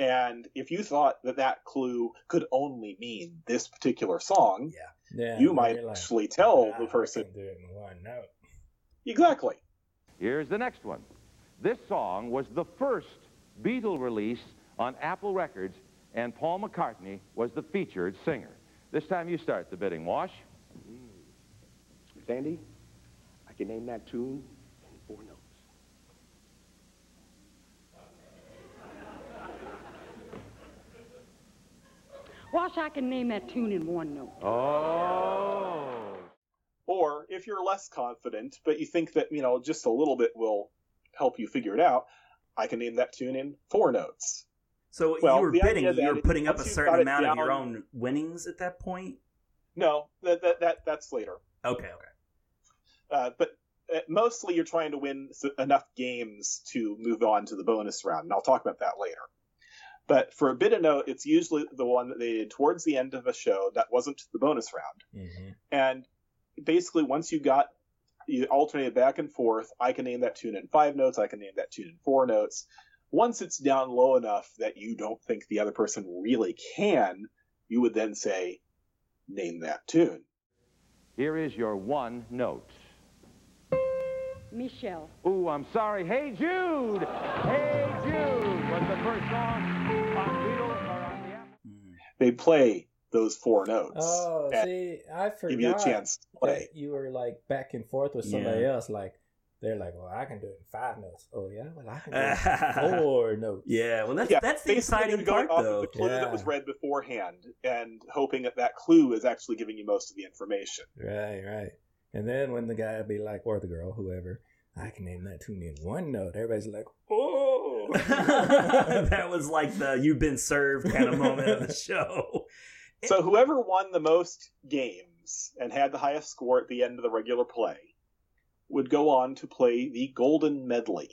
And if you thought that that clue could only mean this particular song, yeah, you might like, actually tell "Ah, the person do it in one note. exactly. Here's the next one. This song was the first Beatle release on Apple Records, and Paul McCartney was the featured singer. This time you start the bidding, Wash. Sandy, I can name that tune in four notes. Wash, I can name that tune in one note. Oh. Or if you're less confident, but you think that, you know, just a little bit will help you figure it out, I can name that tune in four notes. So Well, you were the bidding, you were putting up a certain got it amount of your own winnings at that point. No, that, that, that that's later. Okay, okay. Uh, but uh, mostly you're trying to win s- enough games to move on to the bonus round, and I'll talk about that later. But for a bit of note, it's usually the one that they did towards the end of a show that wasn't the bonus round. hmm And basically, once you got you alternated back and forth, I can name that tune in five notes, I can name that tune in four notes. Once it's down low enough that you don't think the other person really can, you would then say, name that tune. Here is your one note. Michelle. Ooh, I'm sorry. Hey Jude! Hey Jude was the first song They play those four notes. Oh, see, I forgot give you a chance to play. you were like back and forth with somebody Yeah. else. Like they're like, "Well, I can do it in five notes." Oh yeah, well I can do it in four notes. Yeah, well that's Yeah, that's the basically exciting you're part off though. of the clue that was read beforehand and hoping that that clue is actually giving you most of the information. Right, right. And then when the guy be like, or the girl, whoever, I can name that tune in one note. Everybody's like, "Oh." that was like the you've been served kind of moment of the show. So whoever won the most games and had the highest score at the end of the regular play would go on to play the Golden Medley.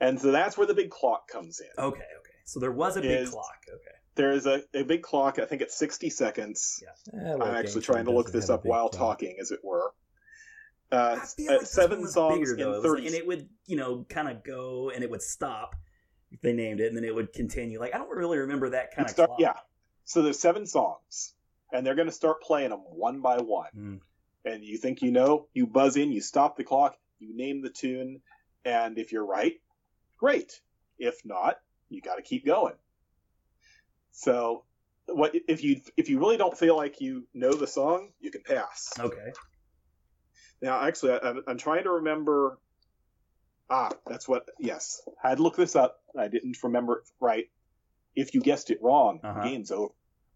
And so that's where the big clock comes in. Okay, okay. So there was a big Is- clock. Okay. There is a, a big clock, I think it's 60 seconds. What I'm actually trying to look this up while clock? talking, as it were. Uh, uh, like seven songs bigger, in It 30 like- and it would, you know, kind of go and it would stop if they named it, and then it would continue. Like I don't really remember that kind of start- clock. Yeah. So there's seven songs, and they're going to start playing them one by one. Mm. And you think you know, you buzz in, you stop the clock, you name the tune, and if you're right, great. If not, you got to keep going. So, what if you if you really don't feel like you know the song, you can pass. Okay. Now, actually, I, I'm, I'm trying to remember. Ah, that's what. Yes, I had to look this up. I didn't remember it right. If you guessed it wrong, Uh-huh. game's over.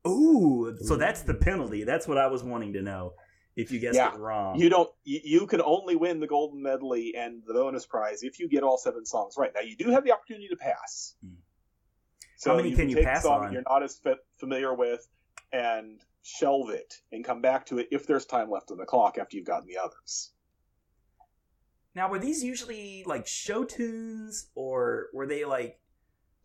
Ooh, so that's the penalty. That's what I was wanting to know. If you guessed Yeah. it wrong, You don't. You, you can only win the golden medley and the bonus prize if you get all seven songs right. Now you do have the opportunity to pass. Hmm. So How many can you take pass a song on? You're not as familiar with, and shelve it and come back to it if there's time left on the clock after you've gotten the others. Now, were these usually like show tunes, or were they like,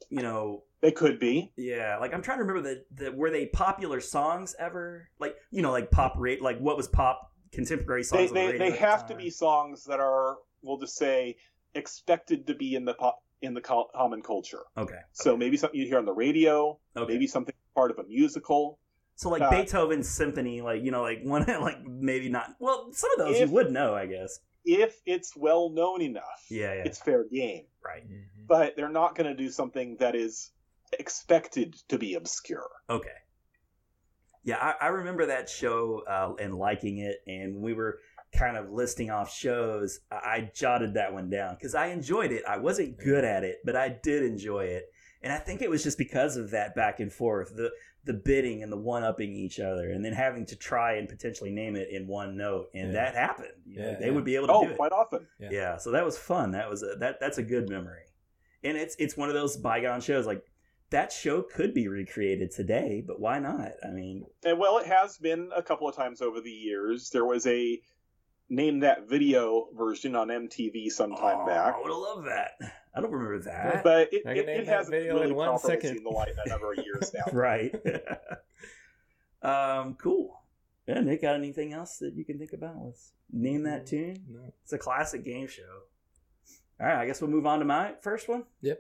you know, They could be. yeah, like I'm trying to remember the, the were they popular songs ever? Like, you know, like pop rate, like what was pop contemporary songs? They on the they, they at the have to be songs that are we'll just say expected to be in the pop in the common culture. okay. So maybe something you hear on the radio, Okay. maybe something part of a musical. So like uh, Beethoven's symphony, like you know, like one, like maybe not. Well, some of those If- you would know, I guess. If it's well known enough, Yeah, yeah, it's fair game. right. But they're not going to do something that is expected to be obscure. Okay. Yeah, I, I remember that show uh, and liking it, and we were kind of listing off shows. I, I jotted that one down because I enjoyed it. I wasn't good at it, but I did enjoy it, and I think it was just because of that back and forth, the the bidding and the one upping each other, and then having to try and potentially name it in one note, and Yeah. that happened. You know, Yeah, they yeah. would be able to Oh, do it. quite often. Yeah. Yeah, so that was fun. That was a, that that's a good memory, and it's it's one of those bygone shows. Like that show could be recreated today, but why not? I mean, And well, it has been a couple of times over the years. There was a name that video version on MTV sometime oh, back. I would have loved that. I don't remember that. But it, it, it hasn't video really in one properly second. seen the light in a number of years now. right. um, cool. Yeah, Nick, got anything else that you can think about? Let's name that tune. No. It's a classic game show. All right, I guess we'll move on to my first one. Yep.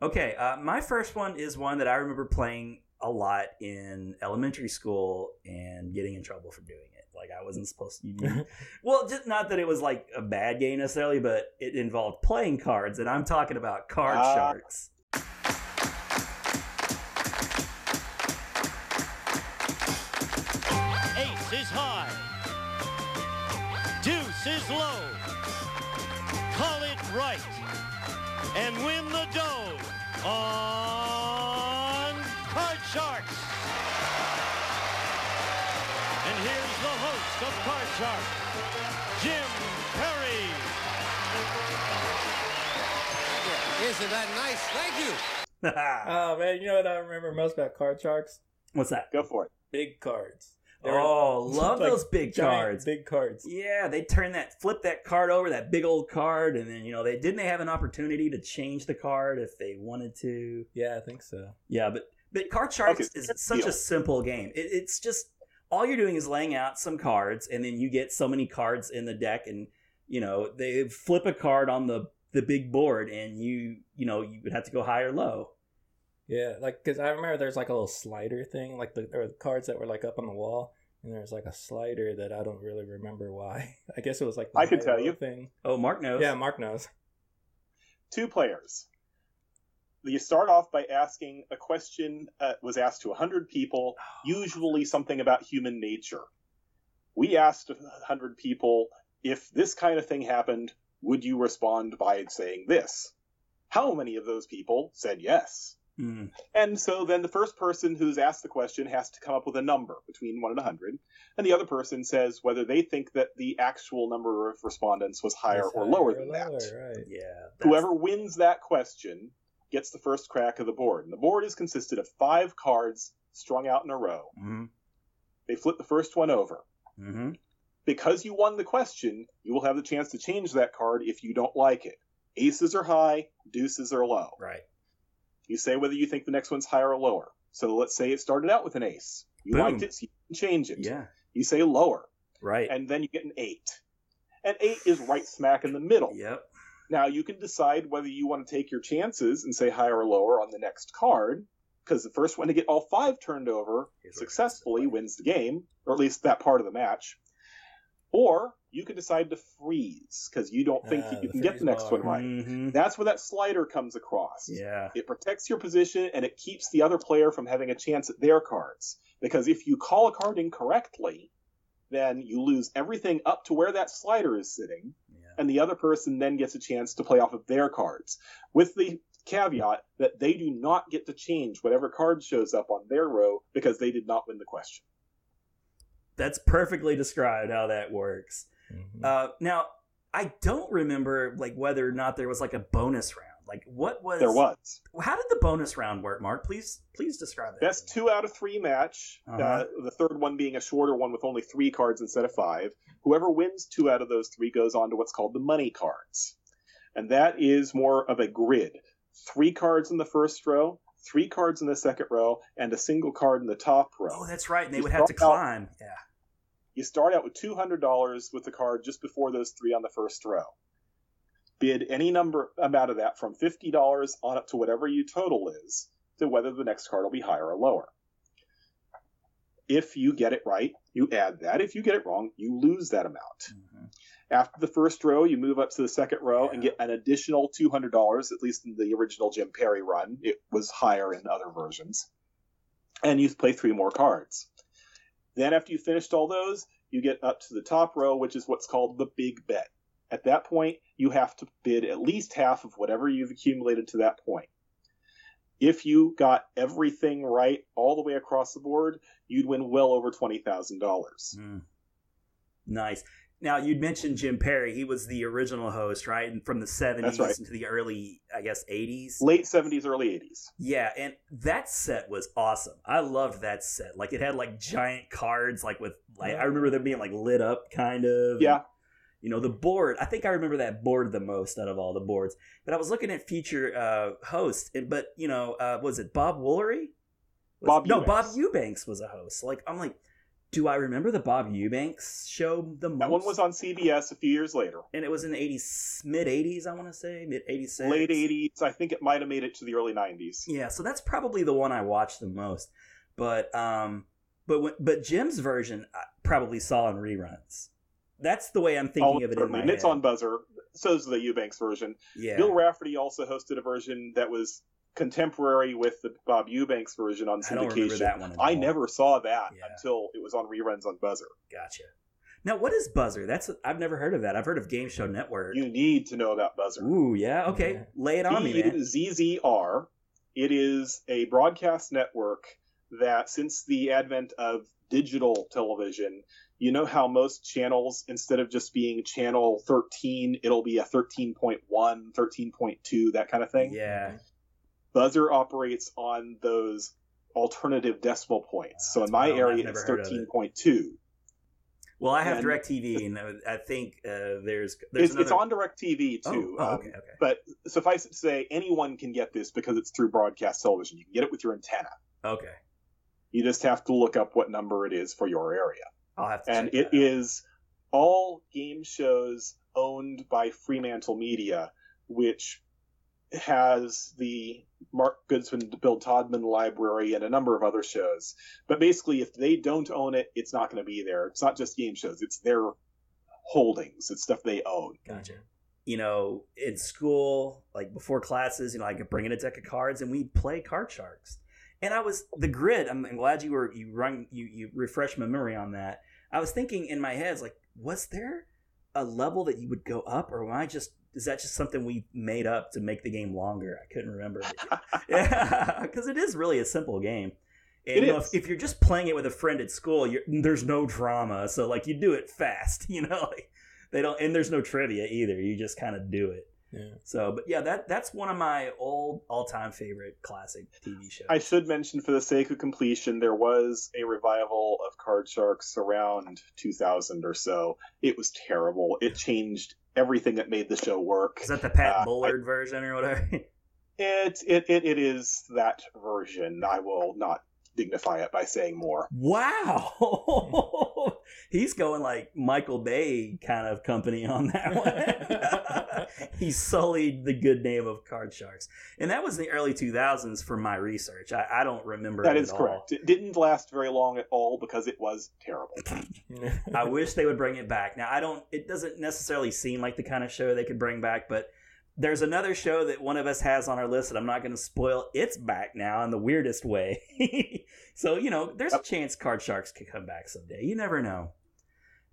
Okay, uh, my first one is one that I remember playing a lot in elementary school and getting in trouble for doing it. Like I wasn't supposed to. You, well, just not that it was like a bad game necessarily, but it involved playing cards, and I'm talking about card Ah. sharks. Ace is high. Deuce is low. Call it right. And win the dough on that nice? Thank you. Oh man, you know what I remember most about card sharks? What's that? Go for it. Big cards. They were Oh, love like those big giant cards. Big cards. Yeah, they turn that, flip that card over, that big old card, and then you know they didn't they have an opportunity to change the card if they wanted to. Yeah, I think so. Yeah, but but Card Sharks Okay, is good such deal. a simple game. It, it's just all you're doing is laying out some cards, and then you get so many cards in the deck, and you know they flip a card on the the big board, and you you know you would have to go high or low. Yeah, like because I remember there's like a little slider thing, like the or the cards that were like up on the wall, and there's like a slider that I don't really remember why. I guess it was like the I can tell low you. thing. Oh, Mark knows. Yeah, Mark knows. Two players. You start off by asking a question uh, was asked to 100 people, usually something about human nature. We asked 100 people, if this kind of thing happened, would you respond by saying this? How many of those people said yes? Hmm. And so then the first person who's asked the question has to come up with a number between 1 and 100, and the other person says whether they think that the actual number of respondents was higher It's or higher lower or than lower, that. Right. Yeah. Whoever wins that question gets the first crack of the board. And the board is consisted of five cards strung out in a row. Mhm. They flip the first one over. Mhm. Because you won the question, you will have the chance to change that card if you don't like it. Aces are high, deuces are low. Right. You say whether you think the next one's higher or lower. So let's say it started out with an ace. You Boom. liked it, so you can change it. Yeah. You say lower, Right. and then you get an eight. And eight is right smack in the middle. Yep. Now you can decide whether you want to take your chances and say higher or lower on the next card, because the first one to get all five turned over Here's successfully wins the game, or at least that part of the match. Or you can decide to freeze because you don't think Ah, you the can get the next one right. Mhm. That's where that slider comes across. Yeah. It protects your position and it keeps the other player from having a chance at their cards. Because if you call a card incorrectly, then you lose everything up to where that slider is sitting Yeah. and the other person then gets a chance to play off of their cards. With the caveat that they do not get to change whatever card shows up on their row because they did not win the question. That's perfectly described how that works. Mhm. Uh, now, I don't remember like whether or not there was like a bonus round. Like, what was There was. How did the bonus round work, Mark? Please, please describe it. Best two out of three match. uh Uh-huh. the third one being a shorter one with only three cards instead of five. Whoever wins two out of those three goes on to what's called the money cards. And that is more of a grid. Three cards in the first row, three cards in the second row, and a single card in the top row. Oh, that's right. And they would have to start out- climb. Yeah. You start out with $200 with the card just before those three on the first row. Bid any number amount of that from $50 on up to whatever your total is to whether the next card will be higher or lower. If you get it right, you add that. If you get it wrong, you lose that amount. Mm-hmm. After the first row, you move up to the second row and get an additional $200, at least in the original Jim Perry run. It was higher in other versions. And you play three more cards. Then, after you finished all those, you get up to the top row, which is what's called the big bet. At that point, you have to bid at least half of whatever you've accumulated to that point. If you got everything right all the way across the board, you'd win well over $20,000. Mm. Nice. Now you'd mentioned Jim Perry. He was the original host, right? And from the seventies right. into the early, I guess, eighties. Late 70s, early 80s. Yeah, and that set was awesome. I loved that set. Like it had like giant cards, like with like I remember them being like lit up, kind of. Yeah. You know the board. I think I remember that board the most out of all the boards. But I was looking at future uh, hosts, and but you know, uh, was it Bob Woolery? Was- Bob no, Eubanks. Bob Eubanks was a host. Like I'm like, do I remember the Bob Eubanks show the most? That one was on CBS a few years later. and it was in the 80s, mid 80s, I want to say, mid 86. Late 80s. I think it might have made it to the early 90s. Yeah, so that's probably the one I watched the most. But um, but when, but Jim's version I probably saw in reruns. That's the way I'm thinking Oh, of it in certainly. my And it's on Buzzr. So's the Eubanks version. Yeah. Bill Rafferty also hosted a version that was contemporary with the Bob Eubanks version on I don't syndication. that one I never saw that Yeah. until it was on reruns on Buzzr. Gotcha. Now, what is Buzzr? That's I've never heard of that. I've heard of Game Show Network. You need to know about Buzzr. Ooh, yeah. Okay, Yeah. lay it on me, man. BUZZR. It is a broadcast network that, since the advent of digital television, you know how most channels, instead of just being channel 13, it'll be a 13.1, 13.2, that kind of thing? Yeah. Buzzr operates on those alternative decimal points. so in my. Area, it's of it. 13.2. Well, I have And- DirecTV, and I think uh, there's there's It's, it's on DirecTV Oh, too. oh, um, okay, okay, But suffice it to say, anyone can get this because it's through broadcast television. You can get it with your antenna. okay. You just have to look up what number it is for your area. I'll have to. And check it out. is all game shows owned by Fremantle Media, which has the Mark Goodson, Bill Todman library, and a number of other shows. But basically, if they don't own it, it's not going to be there. It's not just game shows, it's their holdings, it's stuff they own. Gotcha. You know, in school, like before classes, you know, I could bring in a deck of cards and we'd play Card Sharks. And I was the grid. I'm, I'm glad you were you run you you refreshed my memory on that. I was thinking in my head, like, was there a level that you would go up, or am I just is that just something we made up to make the game longer? I couldn't remember. yeah, because it is really a simple game. And It you know, is. if, if you're just playing it with a friend at school, you're, there's no drama. So like you do it fast, you know. Like, they don't, and there's no trivia either. You just kind of do it. Yeah. So, but yeah, that that's one of my old all time favorite classic TV shows. I should mention, for the sake of completion, there was a revival of Card Sharks around 2000 or so. It was terrible. It changed everything that made the show work. Is that the Pat Uh, Bullard version or whatever? It, it it it is that version. I will not dignify it by saying more. wow, he's going like Michael Bay kind of company on that one. he sullied the good name of Card Sharks, and that was in the early 2000s for my research. I, I don't remember That it is at all. correct. It didn't last very long at all because it was terrible. I wish they would bring it back. Now I don't. It doesn't necessarily seem like the kind of show they could bring back, but there's another show that one of us has on our list that I'm not going to spoil. It's back now in the weirdest way. so you know, there's a chance Card Sharks could come back someday. You never know.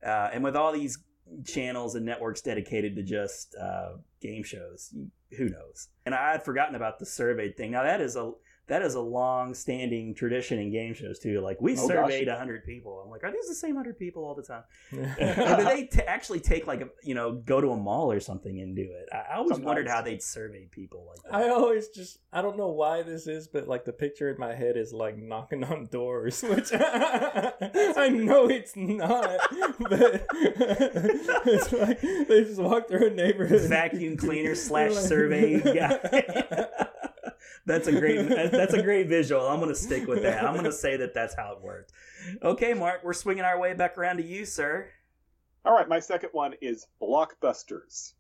Uh, and with all these channels and networks dedicated to just uh, game shows. Who knows? And I had forgotten about the surveyed thing. Now that is a that is a long standing tradition in game shows too. Like we Oh, surveyed gosh. hundred people. I'm like, are these the same hundred people all the time? do they t- actually take like a you know go to a mall or something and do it? I, I always wondered how they'd survey people like that. I always just I don't know why this is, but like the picture in my head is like knocking on doors, which I know it's not, but it's like they just walk through a neighborhood. Vacuum cleaner slash survey guy. That's a great. That's a great visual. I'm gonna stick with that. I'm gonna say that that's how it worked. Okay, Mark, we're swinging our way back around to you, sir. All right, my second one is Blockbusters.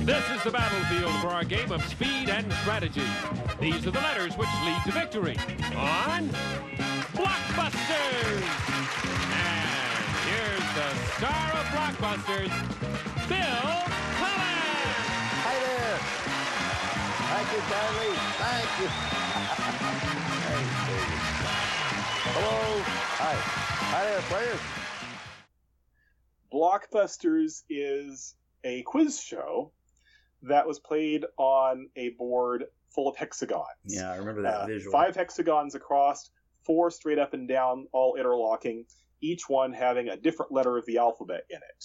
This is the battlefield for our game of speed and strategy. These are the letters which lead to victory. On Blockbusters! And here's the star of Blockbusters, Bill Thank you, Charlie. Thank you. Thanks, David. Hello. Hi. Hi there, players. Blockbusters is a quiz show that was played on a board full of hexagons. Yeah, I remember that Uh, visual. Five hexagons across, four straight up and down, all interlocking, each one having a different letter of the alphabet in it.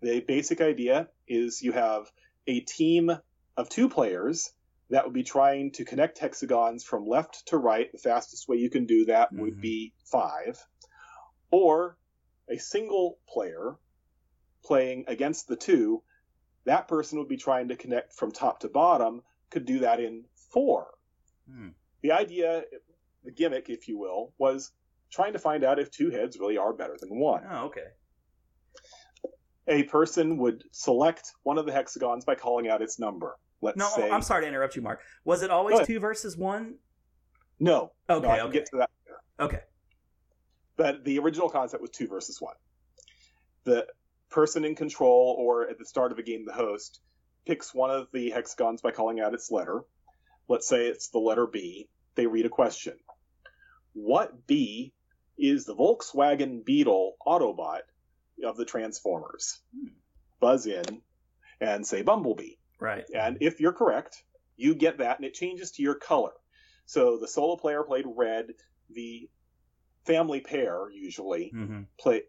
The basic idea is you have a team of two players that would be trying to connect hexagons from left to right. The fastest way you can do that would be five. Or a single player playing against the two. That person would be trying to connect from top to bottom, could do that in four. Hmm. The idea, the gimmick, if you will, was trying to find out if two heads really are better than one. Oh, okay. A person would select one of the hexagons by calling out its number. Let's No, say I'm sorry to interrupt you, Mark. Was it always two versus one? no. Okay, no, I okay. get to that. later. Okay. But the original concept was two versus one. The person in control, or at the start of a game, the host, picks one of the hexagons by calling out its letter. Let's say it's the letter B. They read a question. What B is the Volkswagen Beetle Autobot of the Transformers? Hmm. Buzz in and say Bumblebee. Right. And if you're correct, you get that, and it changes to your color. So the solo player played red, the family pair usually Mm-hmm. play,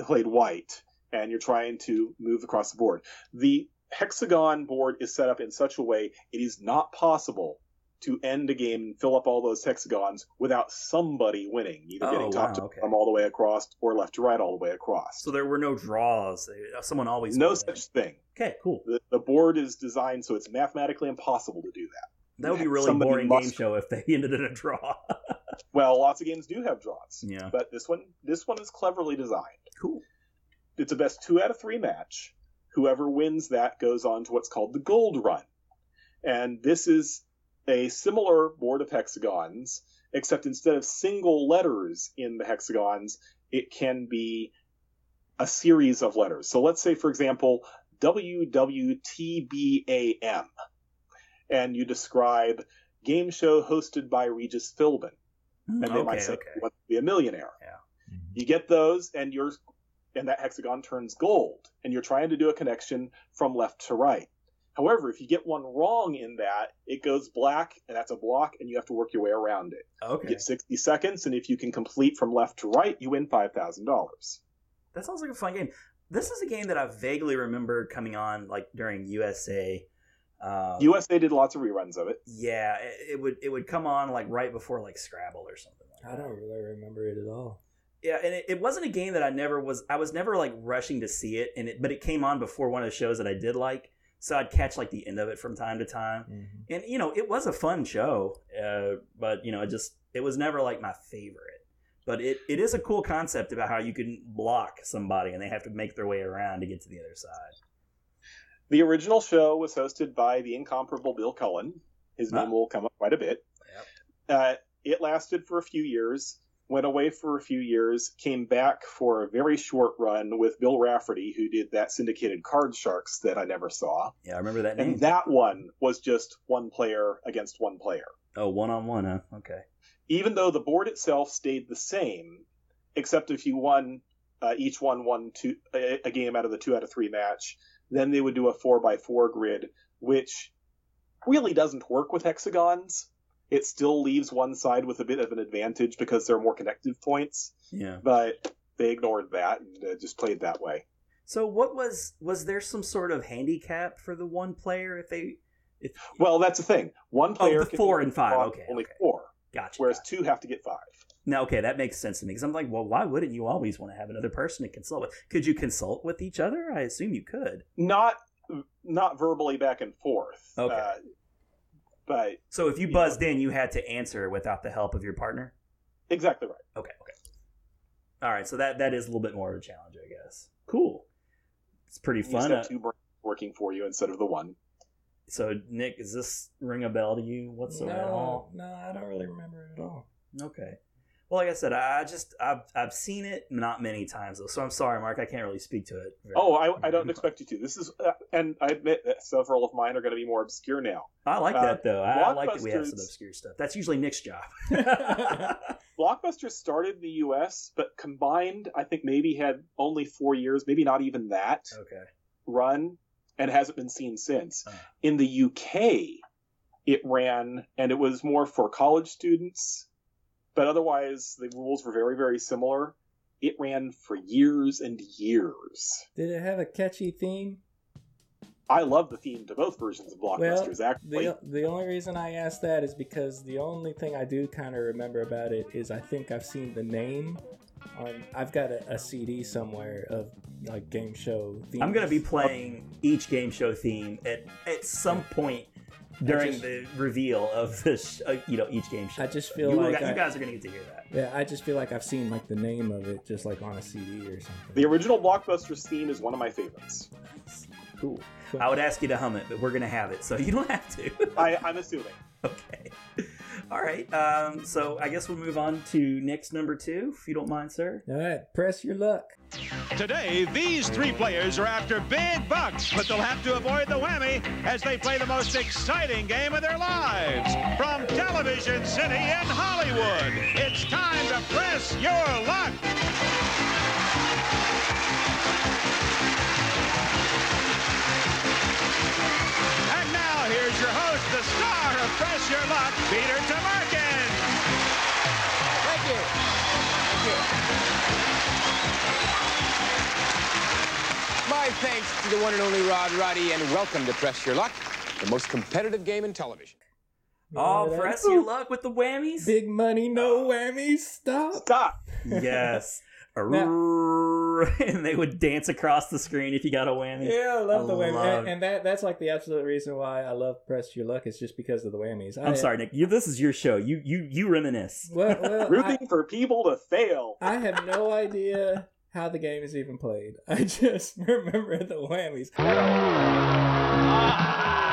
played white, and you're trying to move across the board. The hexagon board is set up in such a way it is not possible to end a game and fill up all those hexagons without somebody winning, either Oh, getting top wow, to okay. bottom all the way across or left to right all the way across. So there were no draws. Uh, someone always no such thing. Okay, cool. The, the board is designed so it's mathematically impossible to do that. That would be really Somebody boring must- game show if they ended in a draw. Well, lots of games do have draws. Yeah. But this one this one is cleverly designed. Cool. It's a best two out of three match. Whoever wins that goes on to what's called the gold run. And this is a similar board of hexagons, except instead of single letters in the hexagons, it can be a series of letters. So let's say, for example, WWTBAM. And you describe game show hosted by Regis Philbin. Hmm, and they might say, okay. "You want to be a millionaire. Yeah. Mm-hmm. You get those, and you're, and that hexagon turns gold, and you're trying to do a connection from left to right. However, if you get one wrong in that, it goes black, and that's a block, and you have to work your way around it. Okay. You get 60 seconds, and if you can complete from left to right, you win $5,000. That sounds like a fun game. This is a game that I vaguely remember coming on like during USA. Uh, USA did lots of reruns of it. yeah, it, it would it would come on like right before like Scrabble or something like I don't really remember it at all. Yeah, and it, it wasn't a game that I never was. I was never like rushing to see it, and it but it came on before one of the shows that I did like, so I'd catch like the end of it from time to time. Mm-hmm. And you know, it was a fun show, uh, but you know, it just it was never like my favorite. But it, it is a cool concept about how you can block somebody and they have to make their way around to get to the other side. The original show was hosted by the incomparable Bill Cullen. His name will come up quite a bit. Uh, it lasted for a few years, went away for a few years, came back for a very short run with Bill Rafferty, who did that syndicated Card Sharks that I never saw. Yeah, I remember that name. And that one was just one player against one player. oh, one on one, huh? Okay. Even though the board itself stayed the same, except if you won uh, each one won two a, a game out of the two out of three match. Then they would do a four by four grid, which really doesn't work with hexagons. It still leaves one side with a bit of an advantage because there are more connective points. Yeah. But they ignored that and uh, just played that way. So what was was there some sort of handicap for the one player if they if Well, that's the thing. One player oh, the can four and five, okay. only okay. four, Gotcha. whereas two have to get five. Now, okay, that makes sense to me because I'm like, well, why wouldn't you always want to have another person to consult with? Could you consult with each other? I assume you could. Not not verbally back and forth. Okay. Uh, but So if you buzzed in, you had to answer without the help of your partner. exactly right. Okay, okay. All right, so that that is a little bit more of a challenge, I guess. Cool. It's pretty You just fun. have Uh, two brains working for you instead of the one. so, Nick, does this ring a bell to you whatsoever at no, no, I don't really remember it at all. Okay. Well, like I said, I just I've I've seen it not many times though, so I'm sorry, Mark. I can't really speak to it. very Oh, I, I don't expect you to. This is, uh, and I admit that several of mine are going to be more obscure now. I like Uh, that though. I, I like that we have some obscure stuff. That's usually Nick's job. Blockbuster started in the U.S., but combined, I think maybe had only four years, maybe not even that okay. run, and hasn't been seen since. In the U.K., it ran, and it was more for college students, but otherwise the rules were very, very similar. It ran for years and years. Did it have a catchy theme? I love the theme to both versions of Blockbusters. well, actually, the the only reason I asked that is because the only thing I do kind of remember about it is I think I've seen the name on. I've got a, a CD somewhere of like game show. Themes. I'm gonna be playing each game show theme at at some point during just- the reveal of this, uh, you know, each game show. I just feel you, like you I- guys are gonna get to hear that. Yeah, I just feel like I've seen like the name of it just like on a CD or something. the original Blockbusters theme is one of my favorites. Cool. I would ask you to hum it, but we're gonna have it, so you don't have to. I, I'm assuming. okay. All right. Um, so I guess we'll move on to next number two, if you don't mind, sir. All right, press your luck. Today, these three players are after big bucks, but they'll have to avoid the whammy as they play the most exciting game of their lives. From Television City in Hollywood, it's time to press your luck. Press Your Luck, Peter Tomarken. Thank you. Thank you. My thanks to the one and only Rod Roddy, and welcome to Press Your Luck, the most competitive game in television. Oh, Yeah, press that- your luck with the whammies. Big money, no whammies. Stop. Stop. yes. and they would dance across the screen if you got a whammy. Yeah, I love the whammies, love- and, and that that's like the absolute reason why I love press your luck is just because of the whammies. I, I'm sorry, Nick. You, this is your show. You you you reminisce. Well, well, I, Rooting for people to fail. I have no idea how the game is even played. I just remember the whammies. Ah!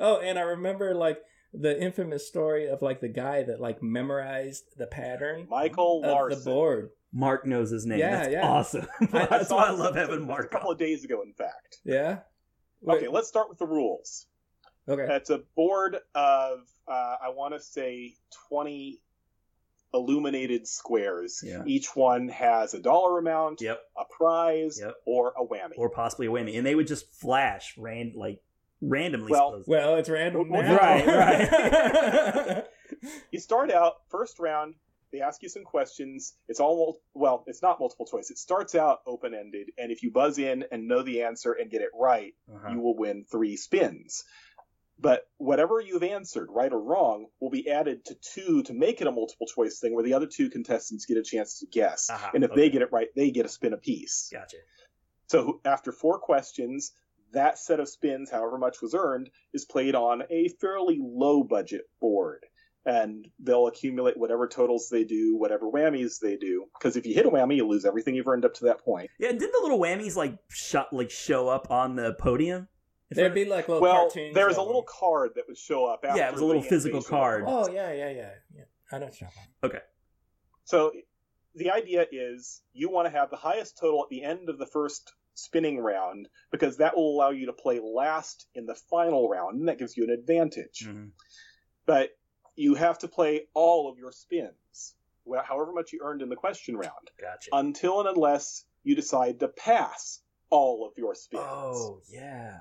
Oh, and I remember like the infamous story of like the guy that like memorized the pattern Michael of Larson. the board. Mark knows his name. Yeah, That's yeah. awesome. That's saw why I love just Mark. a couple of days ago, in fact. Yeah. Okay, let's start with the rules. Okay. It's a board of, uh, I want to say, 20 illuminated squares. Yeah. Each one has a dollar amount, Yep. a prize, Yep. or a whammy. Or possibly a whammy, and they would just flash ran like randomly. Well- supposed- Well, it's random. Well, now. right, right. you start out, first round, they ask you some questions. It's all, well, it's not multiple choice. It starts out open ended, and if you buzz in and know the answer and get it right, Uh-huh. you will win three spins. But whatever you've answered, right or wrong, will be added to two to make it a multiple choice thing where the other two contestants get a chance to guess. Aha, and if okay. they get it right, they get a spin apiece. Gotcha. So after four questions, that set of spins, however much was earned, is played on a fairly low budget board. And they'll accumulate whatever totals they do, whatever whammies they do. Because if you hit a whammy, you lose everything you've earned up to that point. Yeah, did the little whammies like shot like show up on the podium? In There'd be like little well, cartoons. there was a little card that would show up after Yeah, it was a little physical card. Oh yeah, yeah, yeah, yeah. I know what you're talking about. Okay. So the idea is you want to have the highest total at the end of the first spinning round because that will allow you to play last in the final round, and that gives you an advantage. Mhm. But you have to play all of your spins, however much you earned in the question round, Gotcha. until and unless you decide to pass all of your spins. Oh yeah.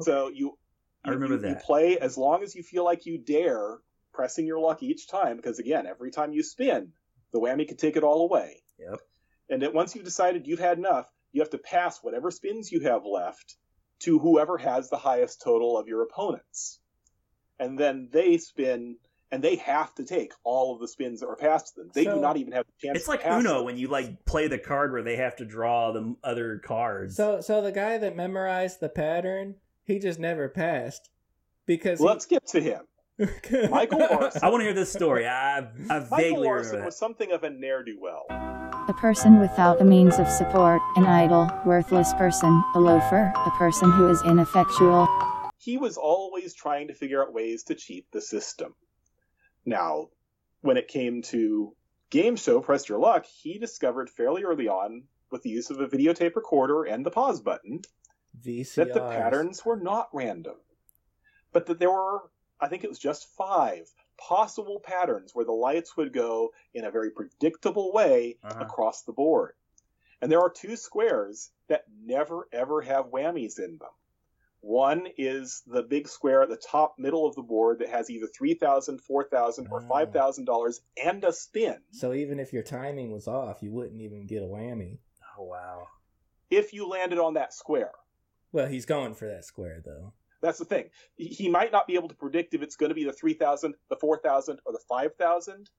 So you, I remember you- you play as long as you feel like you dare, pressing your luck each time, because again, every time you spin, the whammy could take it all away. Yep. And then once you've decided you've had enough, you have to pass whatever spins you have left to whoever has the highest total of your opponents. And then they spin, and they have to take all of the spins that were passed to them. They So- do not even have the chance It's to like pass Uno them. when you like play the card where they have to draw the other cards. So, so the guy that memorized the pattern, he just never passed because he- Let's get to him. Michael Larson. I want to hear this story. I I Michael vaguely Larson remember was something of a ne'er do well. A person without a means of support, an idle, worthless person, a loafer, a person who is ineffectual. he was always trying to figure out ways to cheat the system. Now, when it came to game show Press Your Luck, he discovered fairly early on, with the use of a videotape recorder and the pause button, that the patterns were not random, but that there were, I think it was just five possible patterns where the lights would go in a very predictable way Uh-huh. across the board. And there are two squares that never ever have whammies in them. One is the big square at the top middle of the board that has either three thousand, four thousand, or five thousand dollars and a spin. So even if your timing was off, you wouldn't even get a whammy. Oh wow. If you landed on that square, Well, he's going for that square though. That's the thing. He might not be able to predict if it's going to be the 3000, the 4000 or the 5000,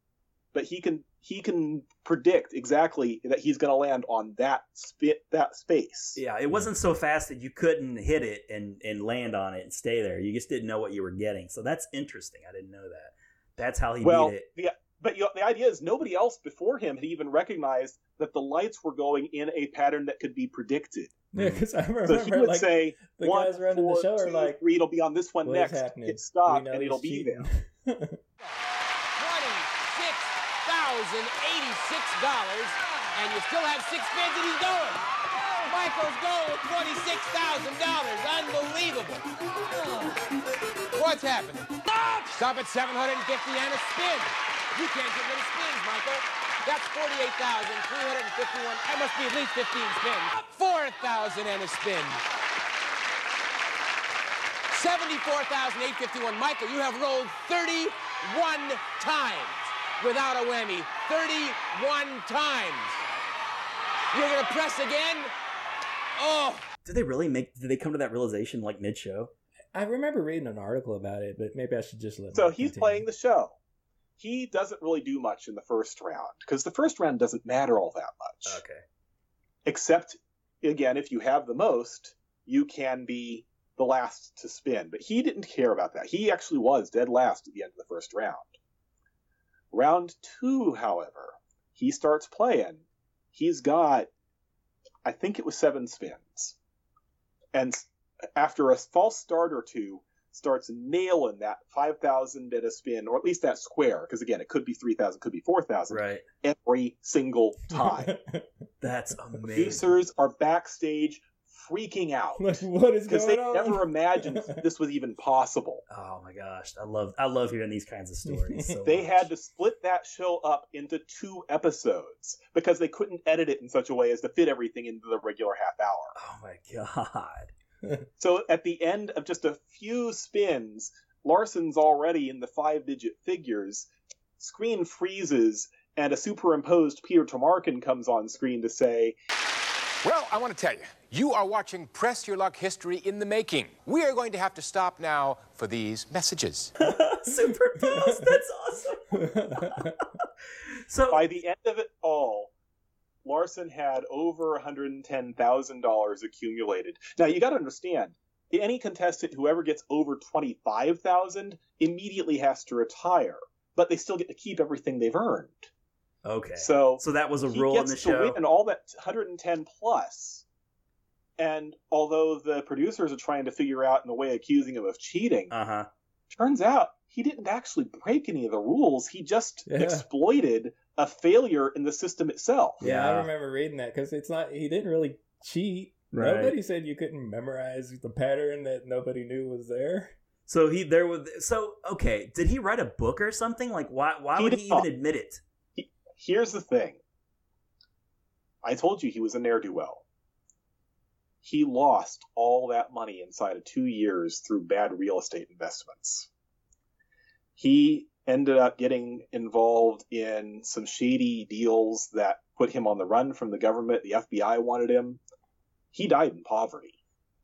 but he can he can predict exactly that he's going to land on that spit that space. Yeah, it wasn't so fast that you couldn't hit it and and land on it and stay there. You just didn't know what you were getting. So that's interesting. I didn't know that. That's how he well, beat it. the but you know, the idea is nobody else before him had even recognized that the lights were going in a pattern that could be predicted. Yeah, mm. because I remember So he would like say the one, guys running four, the show are two, like, three, it'll be on this one next. happening? Hit stop, and it'll he's be there. cheating." $26,086, and you still have six spins and he's going. Michael's going with $26,000. Unbelievable. Oh. What's happening? Stop at 750 and a spin. You can't get rid of spins, Michael. That's 48,351. That must be at least 15 spins. 4,000 and a spin. 74,851. Michael, you have rolled 31 times without a whammy. 31 times. You're going to press again? Oh. Did they really make? Did they come to that realization like mid show? I remember reading an article about it, but maybe I should just let. So he's continue. playing the show. He doesn't really do much in the first round because the first round doesn't matter all that much. Okay. Except, again, if you have the most, you can be the last to spin. But he didn't care about that. He actually was dead last at the end of the first round. Round two, however, he starts playing. He's got, I think it was seven spins. And after a false start or two, starts nailing that 5,000 at a spin, or at least that square, because again, it could be 3,000, could be 4,000, Right. every single time. That's amazing. Producers are backstage freaking out Like, what is because they on? never imagined this was even possible. Oh my gosh, I love I love hearing these kinds of stories. So they much. had to split that show up into two episodes because they couldn't edit it in such a way as to fit everything into the regular half hour. Oh my god. So at the end of just a few spins, Larson's already in the five digit figures. Screen freezes, and a superimposed Peter Tomarken comes on screen to say, Well, I want to tell you, you are watching Press Your Luck History in the Making. We are going to have to stop now for these messages. Superimposed. That's awesome. so by the end of it all, Larson had over $110,000 accumulated. Now you got to understand, any contestant who ever gets over 25,000 immediately has to retire, but they still get to keep everything they've earned. Okay. So so that was a rule in the show. and all that 110 plus. And although the producers are trying to figure out in a way accusing him of cheating, Uh huh. turns out he didn't actually break any of the rules. He just Yeah. exploited a failure in the system itself. Yeah, I remember reading that because it's not. He didn't really cheat. Nobody said you couldn't memorize the pattern that nobody knew was there. So he there was so okay. Did he write a book or something? Like why why He would did he even admit it? Here's the thing. I told you he was a ne'er do well. He lost all that money inside of two years through bad real estate investments. He ended up getting involved in some shady deals that put him on the run from the government. The FBI wanted him. He died in poverty.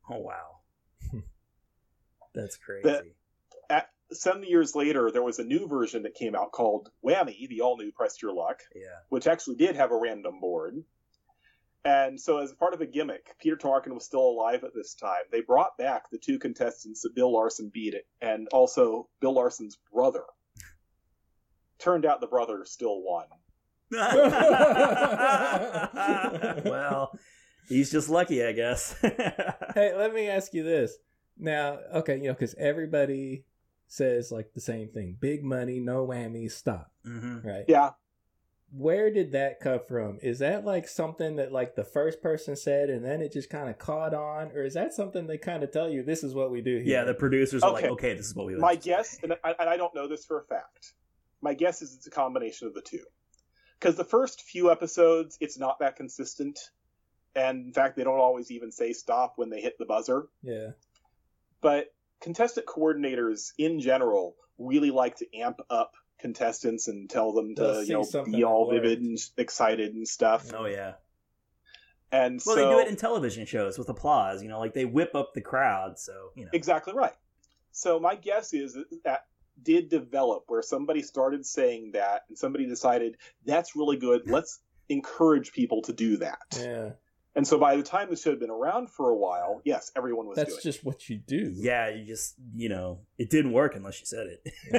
Oh wow, that's crazy. At, some years later, there was a new version that came out called Whammy, the all new Press Your Luck. yeah. which actually did have a random board. And so, as part of a gimmick, Peter Tarkin was still alive at this time. They brought back the two contestants that Bill Larson beat it, and also Bill Larson's brother. Turned out the brother still won. well, he's just lucky, I guess. hey, let me ask you this. Now, okay, you know, because everybody says like the same thing big money, no whammies, stop. Mhm. Right? Yeah. Where did that come from? Is that like something that like the first person said and then it just kind of caught on? Or is that something they kind of tell you this is what we do here? yeah, the producers are like, Okay. okay, this is what we. My like to guess, and I, and I don't know this for a fact, my guess is it's a combination of the two. Because the first few episodes, it's not that consistent. And in fact, they don't always even say stop when they hit the buzzer. Yeah. but contestant coordinators in general really like to amp up contestants and tell them They'll to you know be all that vivid and excited and stuff. Oh yeah. And Well, so they do it in television shows with applause. You know, like they whip up the crowd. So you know. exactly right. So my guess is that that did develop where somebody started saying that and somebody decided that's really good. Let's encourage people to do that. Yeah. And so by the time the show had been around for a while, yes, everyone was That's doing it. just what you do. Yeah, you just you know it didn't work unless you said it.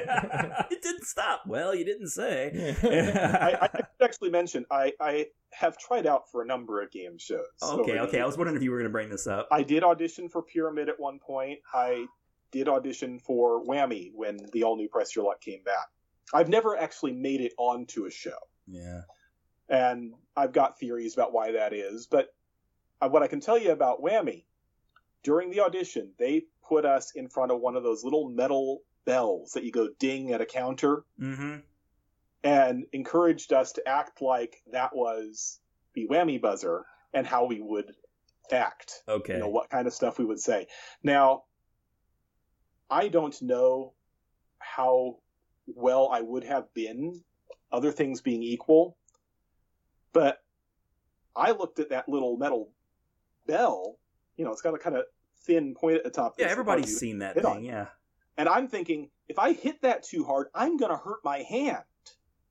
it didn't stop. Well, you didn't say. I, I should actually mention I, I have tried out for a number of game shows. okay, okay. I was wondering if you were going to bring this up. I did audition for Pyramid at one point. I did audition for Whammy when the all new Press Your Luck came back. I've never actually made it onto a show, Yeah. and I've got theories about why that is. But what I can tell you about Whammy, during the audition, they put us in front of one of those little metal bells that you go ding at a counter Mm-hmm. and encouraged us to act like that was the whammy buzzer and how we would act. Okay. You know, what kind of stuff we would say. Now, I don't know how well I would have been, other things being equal, but I looked at that little metal bell. You know, it's got a kind of thin point at the top. Yeah, everybody's seen that hit on. thing. Yeah. And I'm thinking, if I hit that too hard, I'm going to hurt my hand.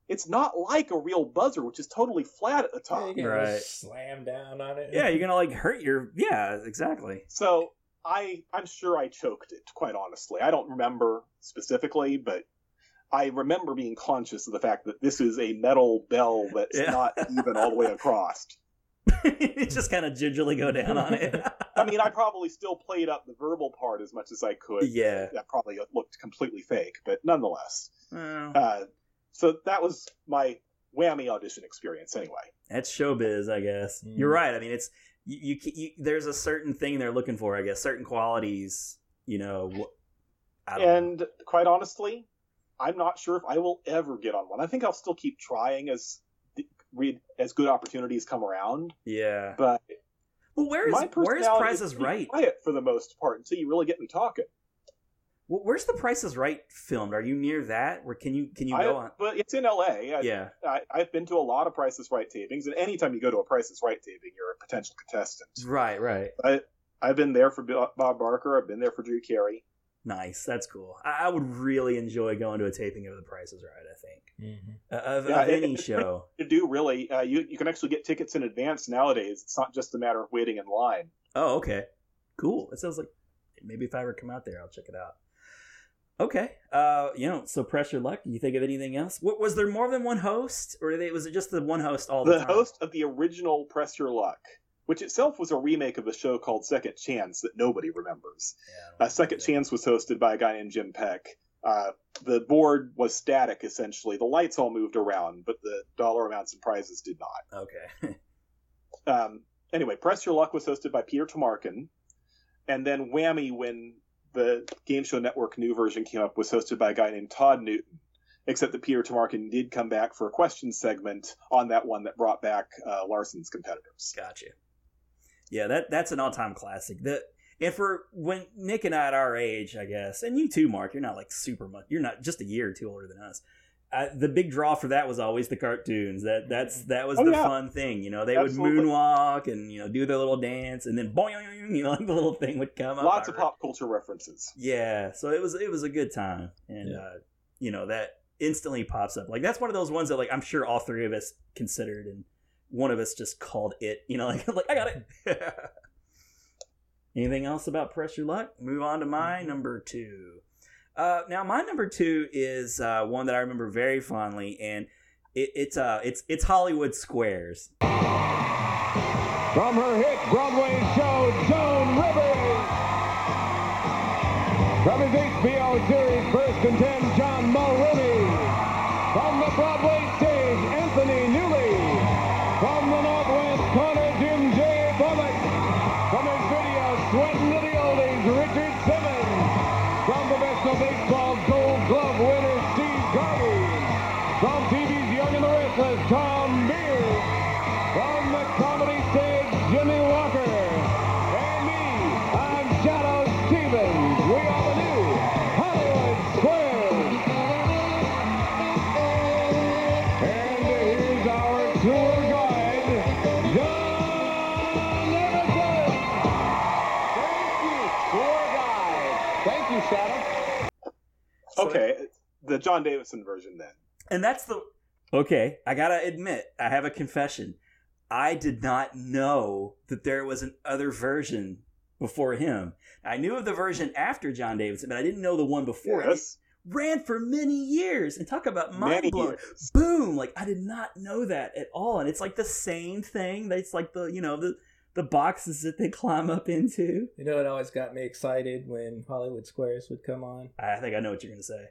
It's not like a real buzzer, which is totally flat at the Yeah, top. you can Right. slam down on it. Yeah, you're gonna like hurt your. Yeah, exactly. So I, I'm sure I choked it. Quite honestly, I don't remember specifically, but I remember being conscious of the fact that this is a metal bell that's Yeah. not even all the way across. you just kind of gingerly go down on it. I mean, I probably still played up the verbal part as much as I could. Yeah. That probably looked completely fake, but nonetheless. Well, Uh, so that was my whammy audition experience, anyway. that's showbiz, I guess. Mm. You're right. I mean, it's you, you, you. There's a certain thing they're looking for. I guess certain qualities. You know. wh- know. And quite honestly, I'm not sure if I will ever get on one. I think I'll still keep trying as read as good opportunities come around. Yeah. But Well, where is personality is is Right? quiet for the most part until you really get me talking. Well, Where's the Price is Right filmed? Are you near that? Where can you can you I, go on? But it's in L.A. I, Yeah. I, I've been to a lot of Price is Right tapings, and anytime you go to a Price is Right taping, you're a potential contestant. Right. Right. I, I've been there for Bob Barker. I've been there for Drew Carey. Nice. That's cool. I, I would really enjoy going to a taping of The Price is Right. I think Mhm. uh, of, Yeah, of it- any it's show. To do really, uh, you you can actually get tickets in advance nowadays. It's not just a matter of waiting in line. Oh, okay. Cool. It sounds like maybe if I ever come out there, I'll check it out. Okay. Uh, you know, so Press Your Luck. You think of anything else? What, was there more than one host, or they, was it just the one host all the, time? the time? host of the original Press Your Luck, which itself was a remake of a show called Second Chance that nobody remembers. Yeah, Uh, Second Chance was hosted by a guy named Jim Peck. Uh, the board was static essentially. The lights all moved around, but the dollar amounts and prizes did not. Okay. Um, anyway, Press Your Luck was hosted by Peter Tomarken, and then Whammy, when the Game Show Network new version came up, was hosted by a guy named Todd Newton. Except that Peter Tomarken did come back for a question segment on that one that brought back uh, Larson's competitors. Gotcha. Yeah, that that's an all time classic. The and for when Nick and I at our age, I guess, and you too, Mark, you're not like super much. You're not just a year or two older than us. Uh, the big draw for that was always the cartoons. That that's that was Oh, the yeah. fun thing. You know, they Absolutely. would moonwalk and you know do their little dance, and then boing, you know, like the little thing would come up. Lots of pop culture references. yeah, so it was it was a good time, and uh, you know that instantly pops up. Like that's one of those ones that like I'm sure all three of us considered, and one of us just called it. You know, like like I got it. Anything else about Press Your Luck? Move on to my number two. Uh, now my number two is uh, one that I remember very fondly, and it, it's uh it's it's Hollywood Squares. From her hit Broadway show, Joan Rivers. From his HBO series, Thank you, Shadow. Okay, the John Davidson version then. And that's the okay. I gotta admit, I have a confession. I did not know that there was an other version before him. I knew of the version after John Davidson, but I didn't know the one before. It ran for many years, and talk about mind blowing. Boom! Like I did not know that at all, and it's like the same thing. It's like the you know the the boxes that they climb up into. You know, it always got me excited when Hollywood Squares would come on. I think I know what you're gonna say.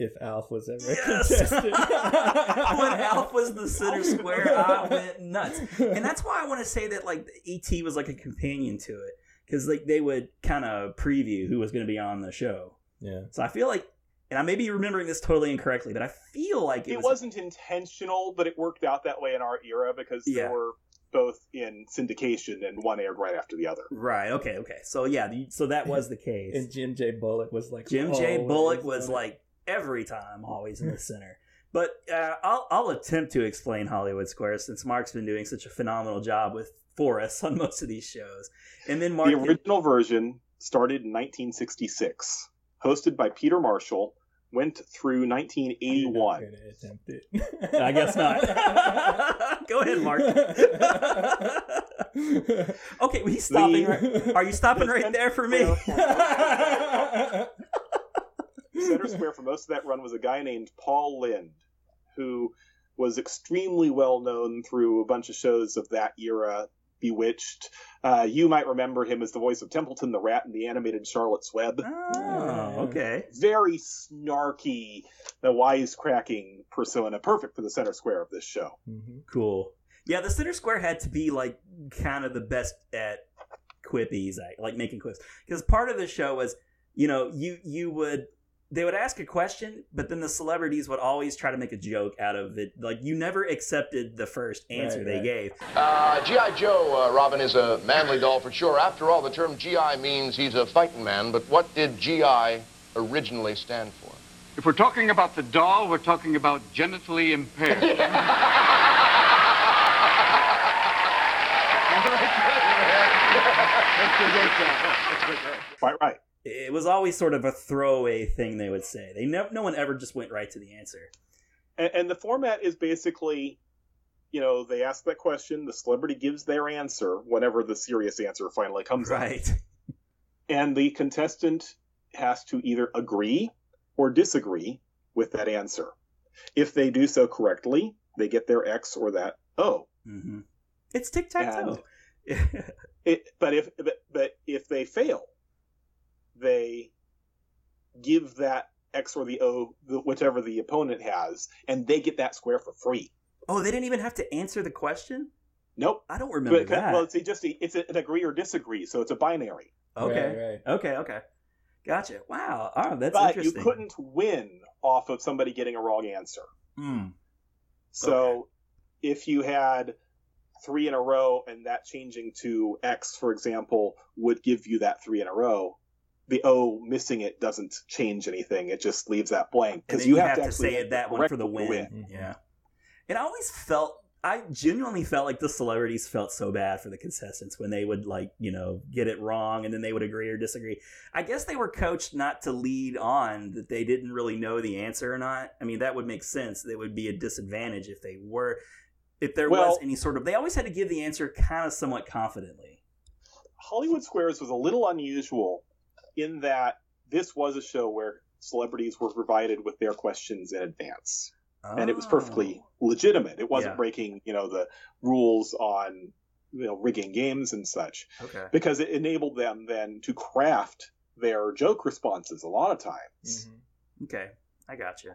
If Alf was ever Yes. a contestant. when Alf was the center square, I went nuts, and that's why I want to say that like ET was like a companion to it because like they would kind of preview who was going to be on the show. Yeah. So I feel like, and I may be remembering this totally incorrectly, but I feel like it, It was. wasn't intentional, but it worked out that way in our era because Yeah. they were both in syndication and one aired right after the other. Right. Okay. Okay. So yeah. the- So that was the case. and Jim J. Bullock was like Jim J. Bullock was on like every time always in the center. But uh, I'll, I'll attempt to explain Hollywood Squares since Mark's been doing such a phenomenal job with for us on most of these shows. And then Mark, The original version started in 1966, hosted by Peter Marshall, went through 1981. attempt it. I guess not. Go ahead, Mark. okay, well, he's stopping. Right, are you stopping right there for me? Center Square for most of that run was a guy named Paul Lynde, who was extremely well known through a bunch of shows of that era. Bewitched. Uh, you might remember him as the voice of Templeton the Rat in the animated Charlotte's Web. Oh, okay. Very snarky, the wisecracking persona, perfect for the center square of this show. Cool. Yeah, the center square had to be like kind of the best at quippies, like- like making quips, because part of the show was, you know, you you would they would ask a question, but then the celebrities would always try to make a joke out of it. Like you never accepted the first answer Right, they right. gave. Uh, G.I. Joe, uh, Robin, is a manly doll for sure. After all, the term G.I. means he's a fighting man, but what did G.I. originally stand for? If we're talking about the doll, we're talking about genitally impaired. Quite right. It was always sort of a throwaway thing they would say. They never, no one ever just went right to the answer. And, and the format is basically, you know, they ask that question, the celebrity gives their answer whenever the serious answer finally comes out. Right. And the contestant has to either agree or disagree with that answer. If they do so correctly, they get their X or that O. Mm-hmm. It's tic tac toe. It, but if but, but if they fail, they give that X or the O, the, whichever the opponent has, and they get that square for free. Oh, they didn't even have to answer the question. Nope. I don't remember But- that. Well, it's just a, it's an agree or disagree, so it's a binary. okay. Okay. Okay. Gotcha. Wow. Oh, that's but you couldn't win off of somebody getting a wrong answer. Hmm. So if you had three in a row and that changing to X, for example, would give you that three in a row. The O missing it doesn't change anything. It just leaves that blank because you, you have, have to, to say it that one for the to win. Yeah. And I always felt I genuinely felt like the celebrities felt so bad for the contestants when they would like, you know, get it wrong and then they would agree or disagree. I guess they were coached not to lead on that they didn't really know the answer or not. I mean, that would make sense. It would be a disadvantage if they were if there was any sort of they always had to give the answer kind of somewhat confidently. Hollywood Squares was a little unusual in that this was a show where celebrities were provided with their questions in advance. And it was perfectly legitimate. It wasn't Yeah. breaking, you know, the rules on you know rigging games and such. Okay. Because it enabled them then to craft their joke responses a lot of times. Okay. I got you.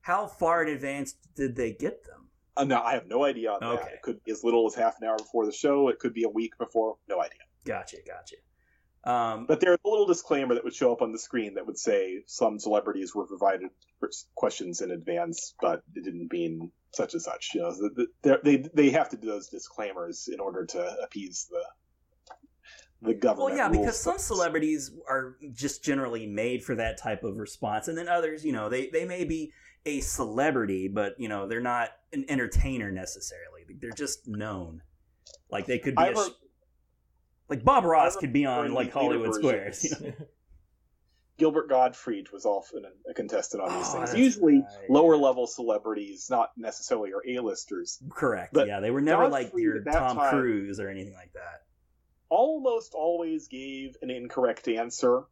How far in advance did they get them? Uh, no, I have no idea on that. Okay. It could be as little as half an hour before the show. It could be a week before. No idea. Gotcha, gotcha. Um, But there's a little disclaimer that would show up on the screen that would say some celebrities were provided questions in advance, but it didn't mean such and such. You know, the- the- they they have to do those disclaimers in order to appease the the government. Well, yeah, because some celebrities are just generally made for that type of response, and then others, you know, they they may be a celebrity, but you know, they're not an entertainer necessarily. They're just known. Like they could be I a sh- re- like Bob Ross could be on like Hollywood Squares. you know? Gilbert Gottfried was often a contestant on these Oh, things. Usually right. lower level celebrities, not necessarily your A-listers. Correct. But yeah, they were never like your Tom time- Cruise or anything like that. almost always gave an incorrect answer.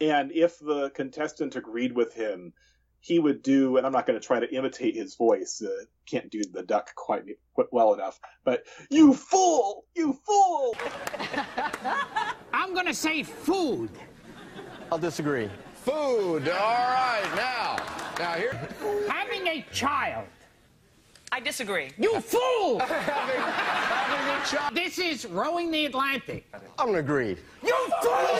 And if the contestant agreed with him, he would do, and I'm not going to try to imitate his voice, uh, can't do the duck quite quite well enough, but you fool! You fool! I'm gonna say food. I'll disagree. Food. All right. Now, now here. Having a child. I disagree. You fool! having a child. This is rowing the Atlantic. I'm gonna agree. You fool!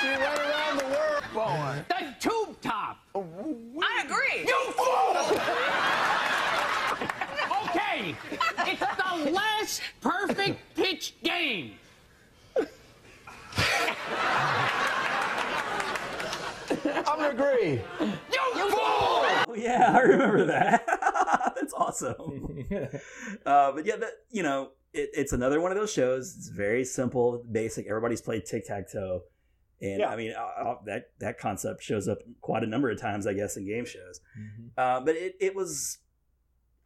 She went around the world. Boy. The tube top. I agree. You fool! okay, it's the perfect pitch game. I'm gonna agree. You fool! Oh yeah, I remember that. That's awesome. uh, but yeah, that you know, it, it's another one of those shows. It's very simple, basic. Everybody's played tic tac toe, and Yeah. I mean uh, uh, that that concept shows up quite a number of times, I guess, in game shows. Uh, but it, it was.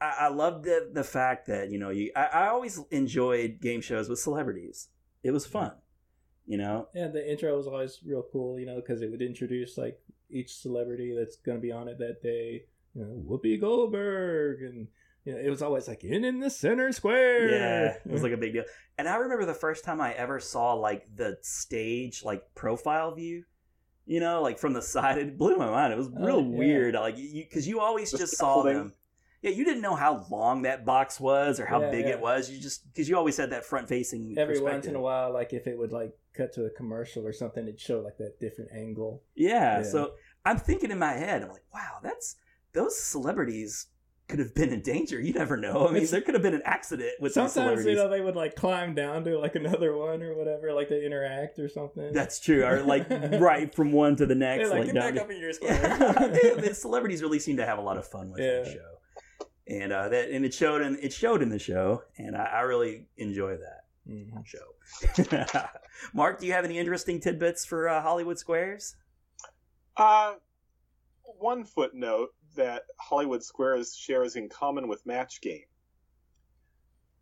I, I loved the the fact that you know you. I, I always enjoyed game shows with celebrities. It was fun, you know. Yeah, the intro was always real cool, you know, because it would introduce like each celebrity that's going to be on it that day. You know, Whoopi Goldberg, and you know, it was always like in in the center square. Yeah, it was like a big deal. And I remember the first time I ever saw like the stage like profile view. You know, like from the side, it blew my mind. It was oh, real Oh, yeah. weird. Like you, because you always The just saw them. Yeah, you didn't know how long that box was or how Yeah, big yeah. it was. You just because you always had that front facing. Every once in a while, like if it would like cut to a commercial or something, it'd show like that different angle. Yeah, Yeah. so I'm thinking in my head, I'm like, wow, that's those celebrities could have been in danger. You never know. I mean, It's- there could have been an accident with Sometimes you know they would like climb down to like another one or whatever, like they interact or something. That's true. Or like right from one to the next. They're like, like get back down- up in your square. Yeah, the celebrities really seem to have a lot of fun with that Yeah. show, and uh, that and it showed in it showed in the show, and I, I really enjoy that Mhm. show. Mark, do you have any interesting tidbits for uh, Hollywood Squares? Uh, one footnote that Hollywood Squares shares in common with Match Game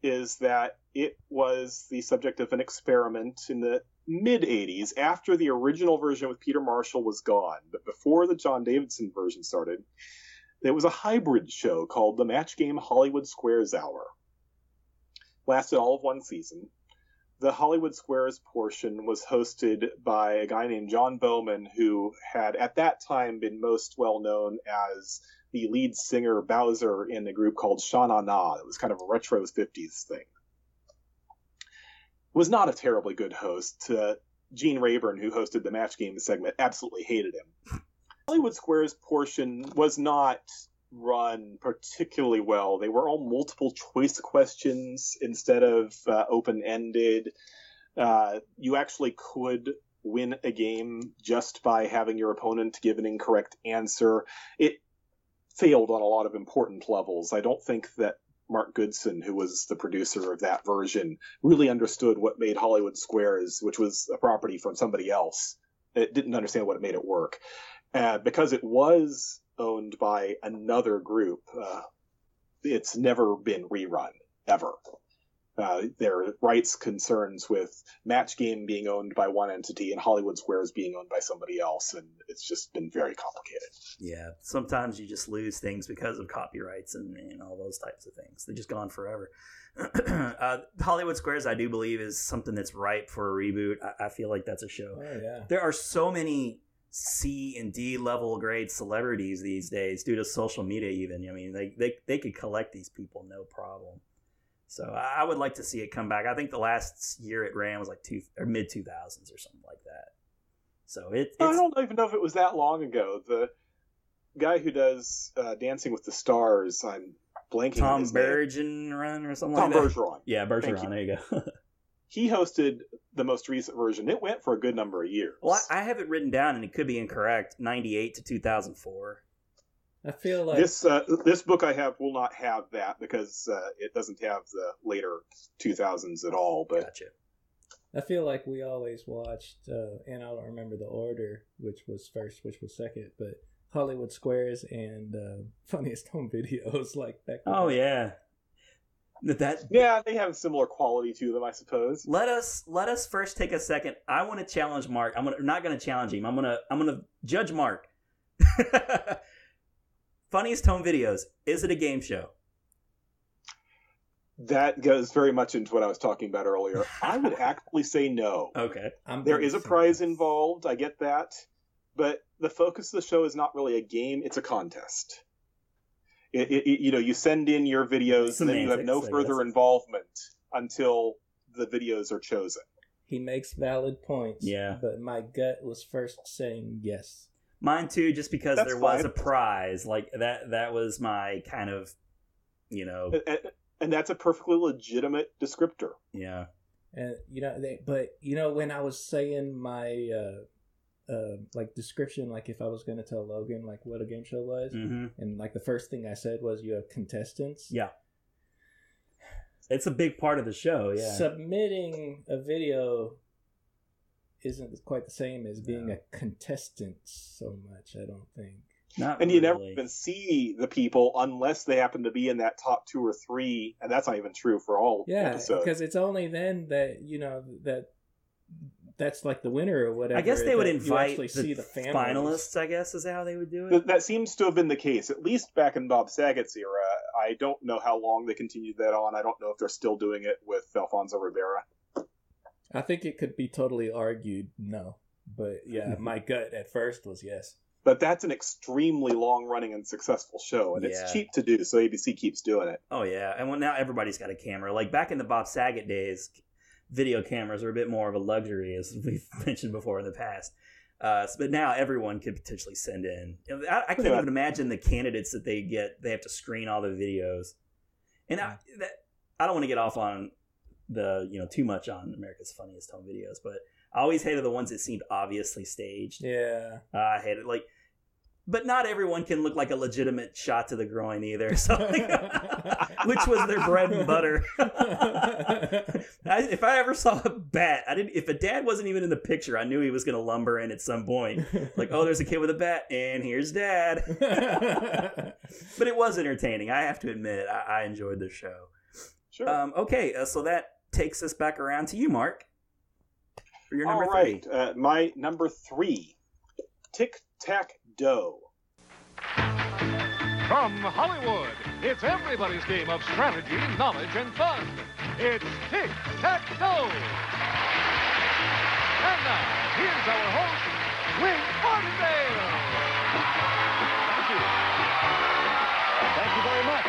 is that it was the subject of an experiment in the mid 80s after the original version with Peter Marshall was gone, but before the John Davidson version started. There was a hybrid show called the Match Game Hollywood Squares Hour. Lasted all of one season the Hollywood Squares portion was hosted by a guy named Jon Bauman, who had at that time been most well known as the lead singer Bowzer in a group called Sha Na Na. It was kind of a retro 50s thing. Was not a terribly good host. Uh, Gene Rayburn, who hosted the match game segment, absolutely hated him. Hollywood Square's portion was not run particularly well. They were all multiple choice questions instead of uh, open ended. Uh, you actually could win a game just by having your opponent give an incorrect answer. It failed on a lot of important levels. I don't think that Mark Goodson, who was the producer of that version, really understood what made Hollywood Squares, which was a property from somebody else. It didn't understand what made it work. Uh, because it was owned by another group, uh, it's never been rerun, ever. Uh, there are rights concerns with Match Game being owned by one entity and Hollywood Squares being owned by somebody else, and it's just been very complicated. Yeah, sometimes you just lose things because of copyrights and, and all those types of things. They're just gone forever. uh, Hollywood Squares, I do believe, is something that's ripe for a reboot. I, I feel like that's a show. Oh yeah. There are so many C and D level grade celebrities these days due to social media. Even I mean, they they they could collect these people no problem. So I would like to see it come back. I think the last year it ran was like two or mid two thousands or something like that. So it, I don't even know if it was that long ago. The guy who does uh, Dancing with the Stars, I'm blanking. Tom. Bergeron run or something Tom like that. Bergeron. Yeah, Bergeron. There you go. He hosted the most recent version. It went for a good number of years. well, I I have it written down, and it could be incorrect. Ninety eight to two thousand four. I feel like this uh, this book I have will not have that because uh, it doesn't have the later 2000s at all. But Gotcha. I feel like we always watched, uh, and I don't remember the order, which was first, which was second, but Hollywood Squares and uh, Funniest Home Videos, like back. Oh yeah. That- That yeah, they have a similar quality to them, I suppose. let us let us first take a second. I want to challenge Mark. I'm gonna not gonna challenge him. I'm gonna I'm gonna judge Mark. Funniest home videos. Is it a game show? That goes very much into what I was talking about earlier. I would actually say no. Okay. I'm There a simple. prize involved. I get that, but the focus of the show is not really a game; it's a contest. It, it, it- you know, you send in your videos, and then you have no further involvement until the videos are chosen. He makes valid points. Yeah. But my gut was first saying yes. Mine too, just because That's there was fine. a prize. Like that that was my kind of you know And, and that's a perfectly legitimate descriptor. yeah. And you know, they, but you know, when I was saying my uh, uh, like description, like if I was going to tell Logan like what a game show was, hmm and like the first thing I said was you have contestants. Yeah. It's a big part of the show, yeah. Submitting a video isn't quite the same as being a contestant so much. I don't think. Not And you never even see the people unless they happen to be in that top two or three, and that's not even true for all Yeah, episodes. because it's only then that you know that that's like the winner or whatever. I guess they would that invite actually the, see the finalists. I guess is how they would do it. Th- that seems to have been the case, at least back in Bob Saget's era. I don't know how long they continued that on. I don't know if they're still doing it with Alfonso Ribeiro. I think it could be totally argued no, but yeah, my gut at first was yes. But that's an extremely long running and successful show, and Yeah. it's cheap to do, so ABC keeps doing it. Oh yeah, and well, now everybody's got a camera. Like back in the Bob Saget days, video cameras are a bit more of a luxury, as we've mentioned before in the past. Uh, but now everyone could potentially send in. I, I can't Yeah. even imagine the candidates that they get. They have to screen all the videos, and I, that, I don't want to get off on the you know too much on America's Funniest Home Videos, but I always hated the ones that seemed obviously staged. Yeah, Uh, I hated. Like, but not everyone can look like a legitimate shot to the groin either. So, which was their bread and butter. I, if I ever saw a bat, I didn't. If a dad wasn't even in the picture, I knew he was going to lumber in at some point. Like, oh, there's a kid with a bat, and here's dad. but it was entertaining. I have to admit, I, I enjoyed the show. Sure. Um, okay, uh, so that takes us back around to you, Mark. For your number All three. right, uh, my number three, Tic Tac dough. From Hollywood, it's everybody's game of strategy, knowledge, and fun. It's tic tac toe. And now, here's our host, Wink Martindale. Thank you. Thank you very much.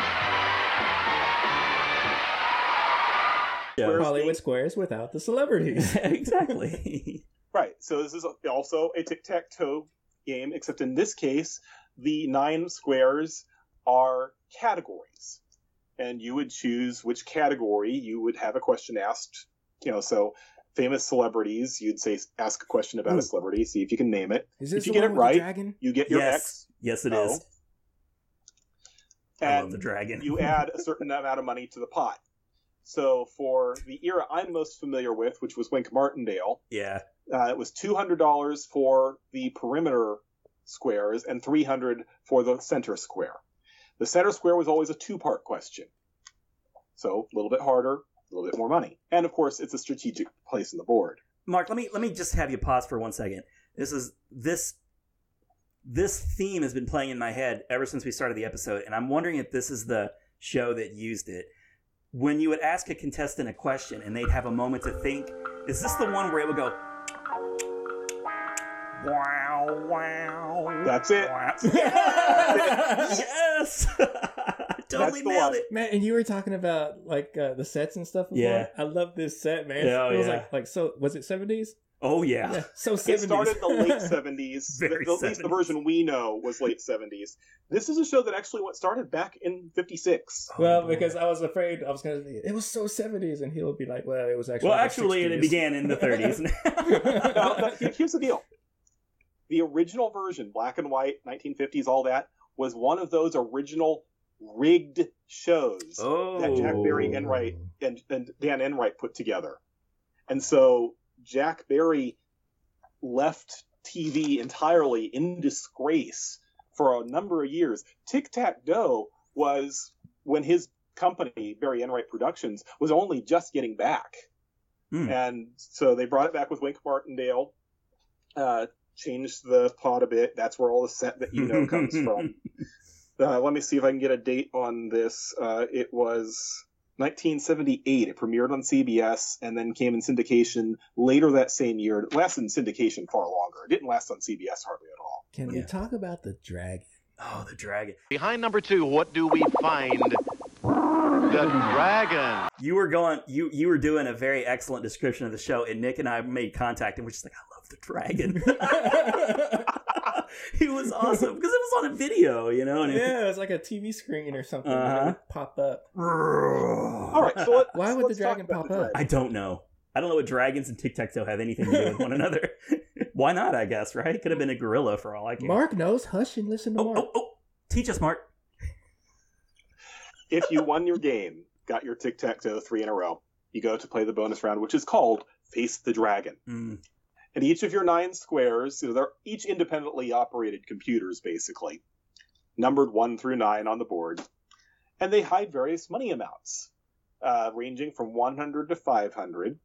Yeah, Hollywood Squares without the celebrities. exactly. Right. So this is also a tic tac toe game, except in this case, the nine squares are categories. And you would choose which category you would have a question asked. You know, so famous celebrities, you'd say ask a question about a celebrity, see if you can name it. Is if you get it one with the right, you get your yes, X. yes, it O, is. I love the dragon. you add a certain amount of money to the pot. So for the era I'm most familiar with, which was Wink Martindale, Yeah. Uh, it was two hundred dollars for the perimeter squares and three hundred for the center square. The center square was always a two-part question, so a little bit harder, a little bit more money, and of course it's a strategic place in the board. Mark, let me let me just have you pause for one second. This is this this theme has been playing in my head ever since we started the episode, and I'm wondering if this is the show that used it. When you would ask a contestant a question and they'd have a moment to think, is this the one where it would go wow wow That's it. wow. yes totally That's nailed it Man, and you were talking about like uh, the sets and stuff. Before. Yeah. I love this set, man. Yeah, oh, it was yeah. like like so. Was it seventies? oh yeah, Yeah, so It started in the late seventies. Very At least the version we know was late seventies. This is a show that actually what started back in '56. Well, because I was afraid I was gonna. It was so seventies, and he'll be like, "Well, it was actually." well the actually it began in the 30s Now, now, here's the deal: the original version, black and white, 1950s, all that, was one of those original rigged shows that Jack Barry Enright and, and Dan Enright put together. And so Jack Barry left TV entirely in disgrace for a number of years. Tic Tac Dough was when his company, Barry Enright Productions, was only just getting back. Hmm. And so they brought it back with Wink Martindale, uh, changed the plot a bit. That's where all the set that you know comes from. Uh, let me see if I can get a date on this. Uh, it was 1978. It premiered on CBS and then came in syndication later that same year. It lasted in syndication far longer. It didn't last on CBS hardly at all. Can we talk about the dragon? oh the dragon Behind number two, what do we find? The dragon. You were going. You you were doing a very excellent description of the show, and Nick and I made contact, and we're just like, I love the dragon. he was awesome because it was on a video, you know. And it- Yeah, it was like a TV screen or something. Uh-huh. It would pop up. All right, so let, Why would the dragon pop the up? I don't know. I don't know what dragons and tic tac toe have anything to do with one another. Why not? I guess right. Could have been a gorilla for all I care. Mark knows. Hush and listen to Oh, Mark. oh, oh! Teach us, Mark. if you won your game, got your tic tac toe three in a row, you go to play the bonus round, which is called Face the Dragon. Mm. And each of your nine squares, know, they're each independently operated computers, basically, numbered one through nine on the board, and they hide various money amounts, uh, ranging from 100 to 500.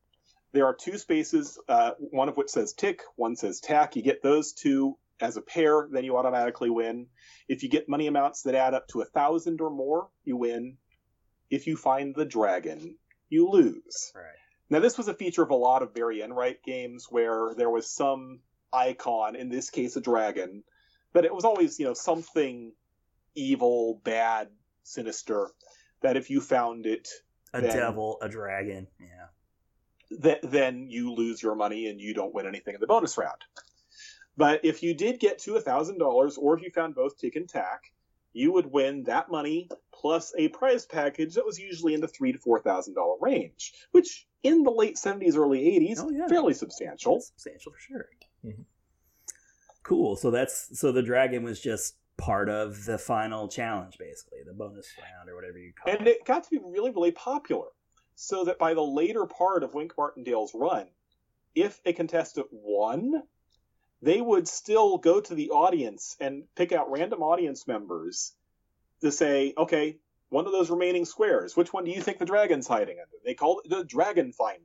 There are two spaces, uh, one of which says tick, one says tack. You get those two as a pair, then you automatically win. If you get money amounts that add up to a thousand or more, you win. If you find the dragon, you lose. Right. Now, this was a feature of a lot of Barry Enright games where there was some icon, in this case a dragon, but it was always, you know, something evil, bad, sinister, that if you found it, A then, devil, a dragon. Yeah. th- then you lose your money and you don't win anything in the bonus round. But if you did get to $1,000, or if you found both tick and tack, you would win that money plus a prize package that was usually in the three to four thousand dollar range, which in the late seventies, early eighties, Oh, yeah. fairly substantial. substantial for sure. Mm-hmm. Cool. So that's so the dragon was just part of the final challenge, basically the bonus round or whatever you call it. And it got to be really, really popular. So that by the later part of Wink Martindale's run, if a contestant won, they would still go to the audience and pick out random audience members to say, okay, one of those remaining squares, which one do you think the dragon's hiding under? They called it the Dragon Finder.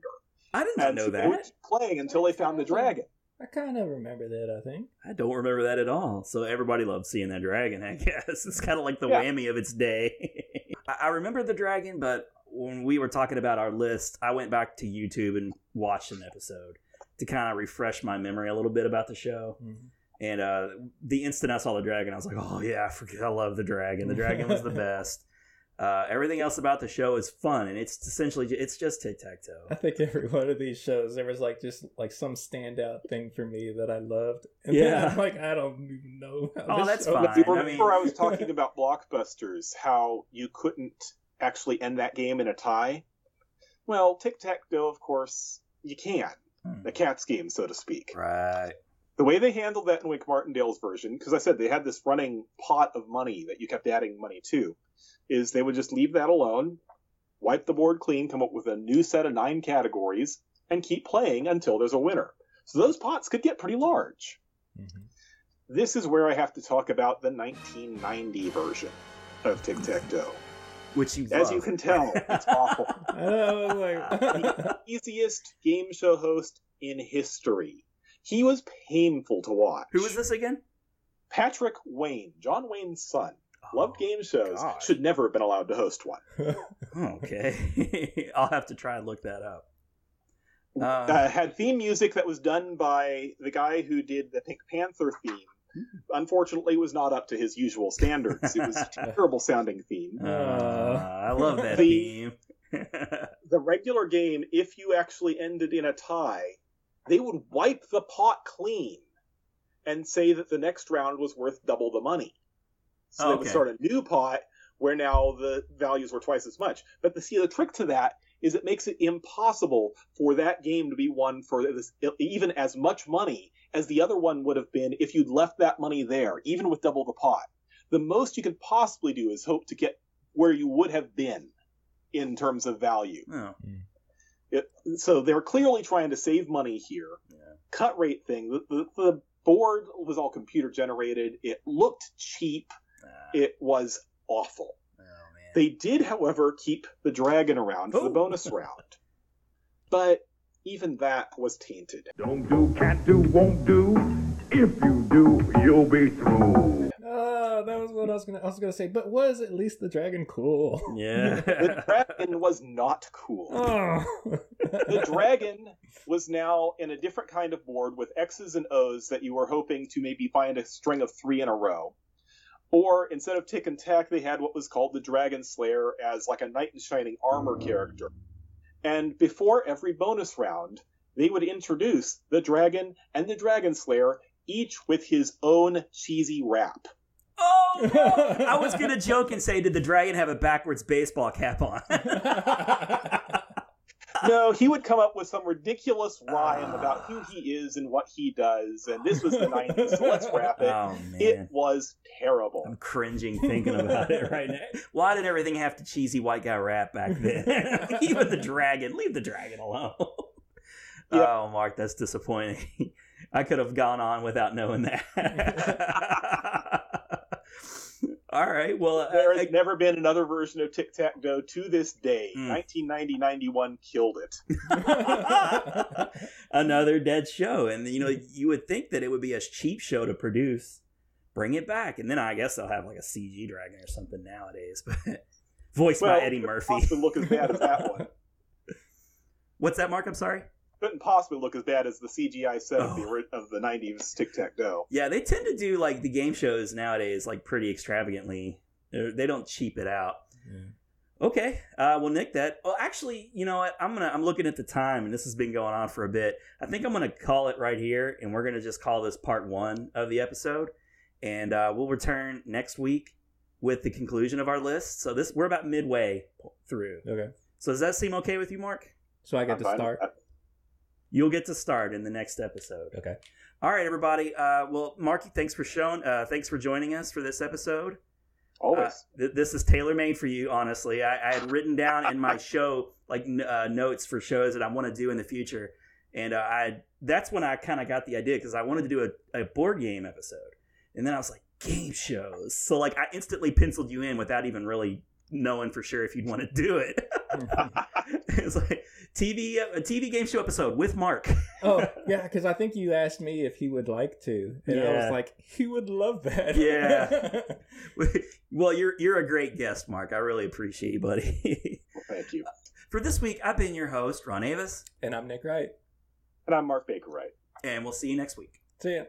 I did not And know so they would that. playing until they found the dragon. I kind of remember that. I think. I don't remember that at all. So everybody loved seeing that dragon. I guess it's kind of like the Yeah. whammy of its day. I, I remember the dragon, but when we were talking about our list, I went back to YouTube and watched an episode to kind of refresh my memory a little bit about the show. And uh, the instant I saw the dragon, I was like, "Oh yeah, I forget. I love the dragon. The dragon was the best." Uh, everything else about the show is fun, and it's essentially it's just tic tac toe. I think every one of these shows there was like just like some standout thing for me that I loved. And Yeah. then I'm like I don't even know. How Oh, that's show- fine. Remember I mean- I was talking about blockbusters, how you couldn't actually end that game in a tie? Well, tic tac toe, of course, you can. Hmm. The cat's game, so to speak. Right. The way they handled that in Wink Martindale's version, because I said they had this running pot of money that you kept adding money to, is they would just leave that alone, wipe the board clean, come up with a new set of nine categories, and keep playing until there's a winner. So those pots could get pretty large. Mm-hmm. This is where I have to talk about the 1990 version of Tic Tac Toe. Which you As you can tell, it's awful. The easiest game show host in history. He was painful to watch. Who was this again? Patrick Wayne, John Wayne's son. Loved game shows. Oh, God. Should never have been allowed to host one. Okay, I'll have to try and look that up. Uh, Uh, had theme music that was done by the guy who did the Pink Panther theme. Unfortunately, was not up to his usual standards. It was a terrible sounding theme. uh, I love that The- theme. the regular game, if you actually ended in a tie, they would wipe the pot clean and say that the next round was worth double the money. So they would Okay. start a new pot where now the values were twice as much. But the see the trick to that is it makes it impossible for that game to be won for this, even as much money as the other one would have been if you'd left that money there, even with double the pot. The most you could possibly do is hope to get where you would have been in terms of value. Oh. It, so they're clearly trying to save money here. Cut rate thing. The, the, the board was all computer generated. It looked cheap. Ah. It was awful. Oh, they did, however, keep the dragon around for the oh. bonus round. But even that was tainted. Don't do, can't do, won't do. If you do, you'll be through. Oh, that was what I was gonna. I was gonna say, but was at least the dragon cool? Yeah. the dragon was not cool. Oh. the dragon was now in a different kind of board with X's and O's that you were hoping to maybe find a string of three in a row. Or instead of tick and tack, they had what was called the Dragon Slayer as like a knight in shining armor character. And before every bonus round, they would introduce the dragon and the Dragon Slayer, each with his own cheesy rap. Oh, no! I was gonna joke and say, did the dragon have a backwards baseball cap on? no, he would come up with some ridiculous rhyme about who ah. he is and what he does, and this was the 90s, so let's wrap it. Oh. It was terrible. I'm cringing thinking about it right now. Why did everything have to cheesy white guy rap back then? Even the dragon. Leave the dragon alone. Oh, Mark, that's disappointing. I could have gone on without knowing that. All right. Well, uh, There has never been another version of Tic Tac Dough to this day. Hmm. 1990 91 killed it. another dead show. And you know, you would think that it would be a cheap show to produce. Bring it back, and then I guess they'll have like a CG dragon or something nowadays. But voiced Well, by Eddie Murphy. possibly look as bad as that one. What's that, Mark? I'm sorry. Couldn't possibly look as bad as the CGI set of, the, Oh. of the 90s Tic Tac Dough. Yeah, they tend to do like the game shows nowadays, like pretty extravagantly. They're, they don't cheap it out. Okay, uh, well, Nick, that. Well, actually, you know what? I'm gonna. I'm looking at the time, and this has been going on for a bit. I think I'm gonna call it right here, and we're gonna just call this part one of the episode, and uh, we'll return next week with the conclusion of our list. So this we're about midway through. Okay. So does that seem okay with you, Mark? So I get I'm to fine start. That. You'll get to start in the next episode. Okay. All right, everybody. Uh, well, Marky, thanks for showing. Uh, thanks for joining us for this episode. Always. Uh, th- this is tailor made for you. Honestly, I, I had written down in my show like n- uh, notes for shows that I want to do in the future, and uh, I that's when I kind of got the idea because I wanted to do a, a board game episode, and then I was like game shows. So like I instantly penciled you in without even really knowing for sure if you'd want to do it. it's like TV a TV game show episode with Mark. Oh yeah, because I think you asked me if he would like to, and I was like, he would love that. Yeah. well, you're you're a great guest, Mark. I really appreciate you, buddy. Thank you. For this week, I've been your host, Ron Avis, and I'm Nick Wright. And I'm Mark Baker Wright. and we'll see you next week. See ya.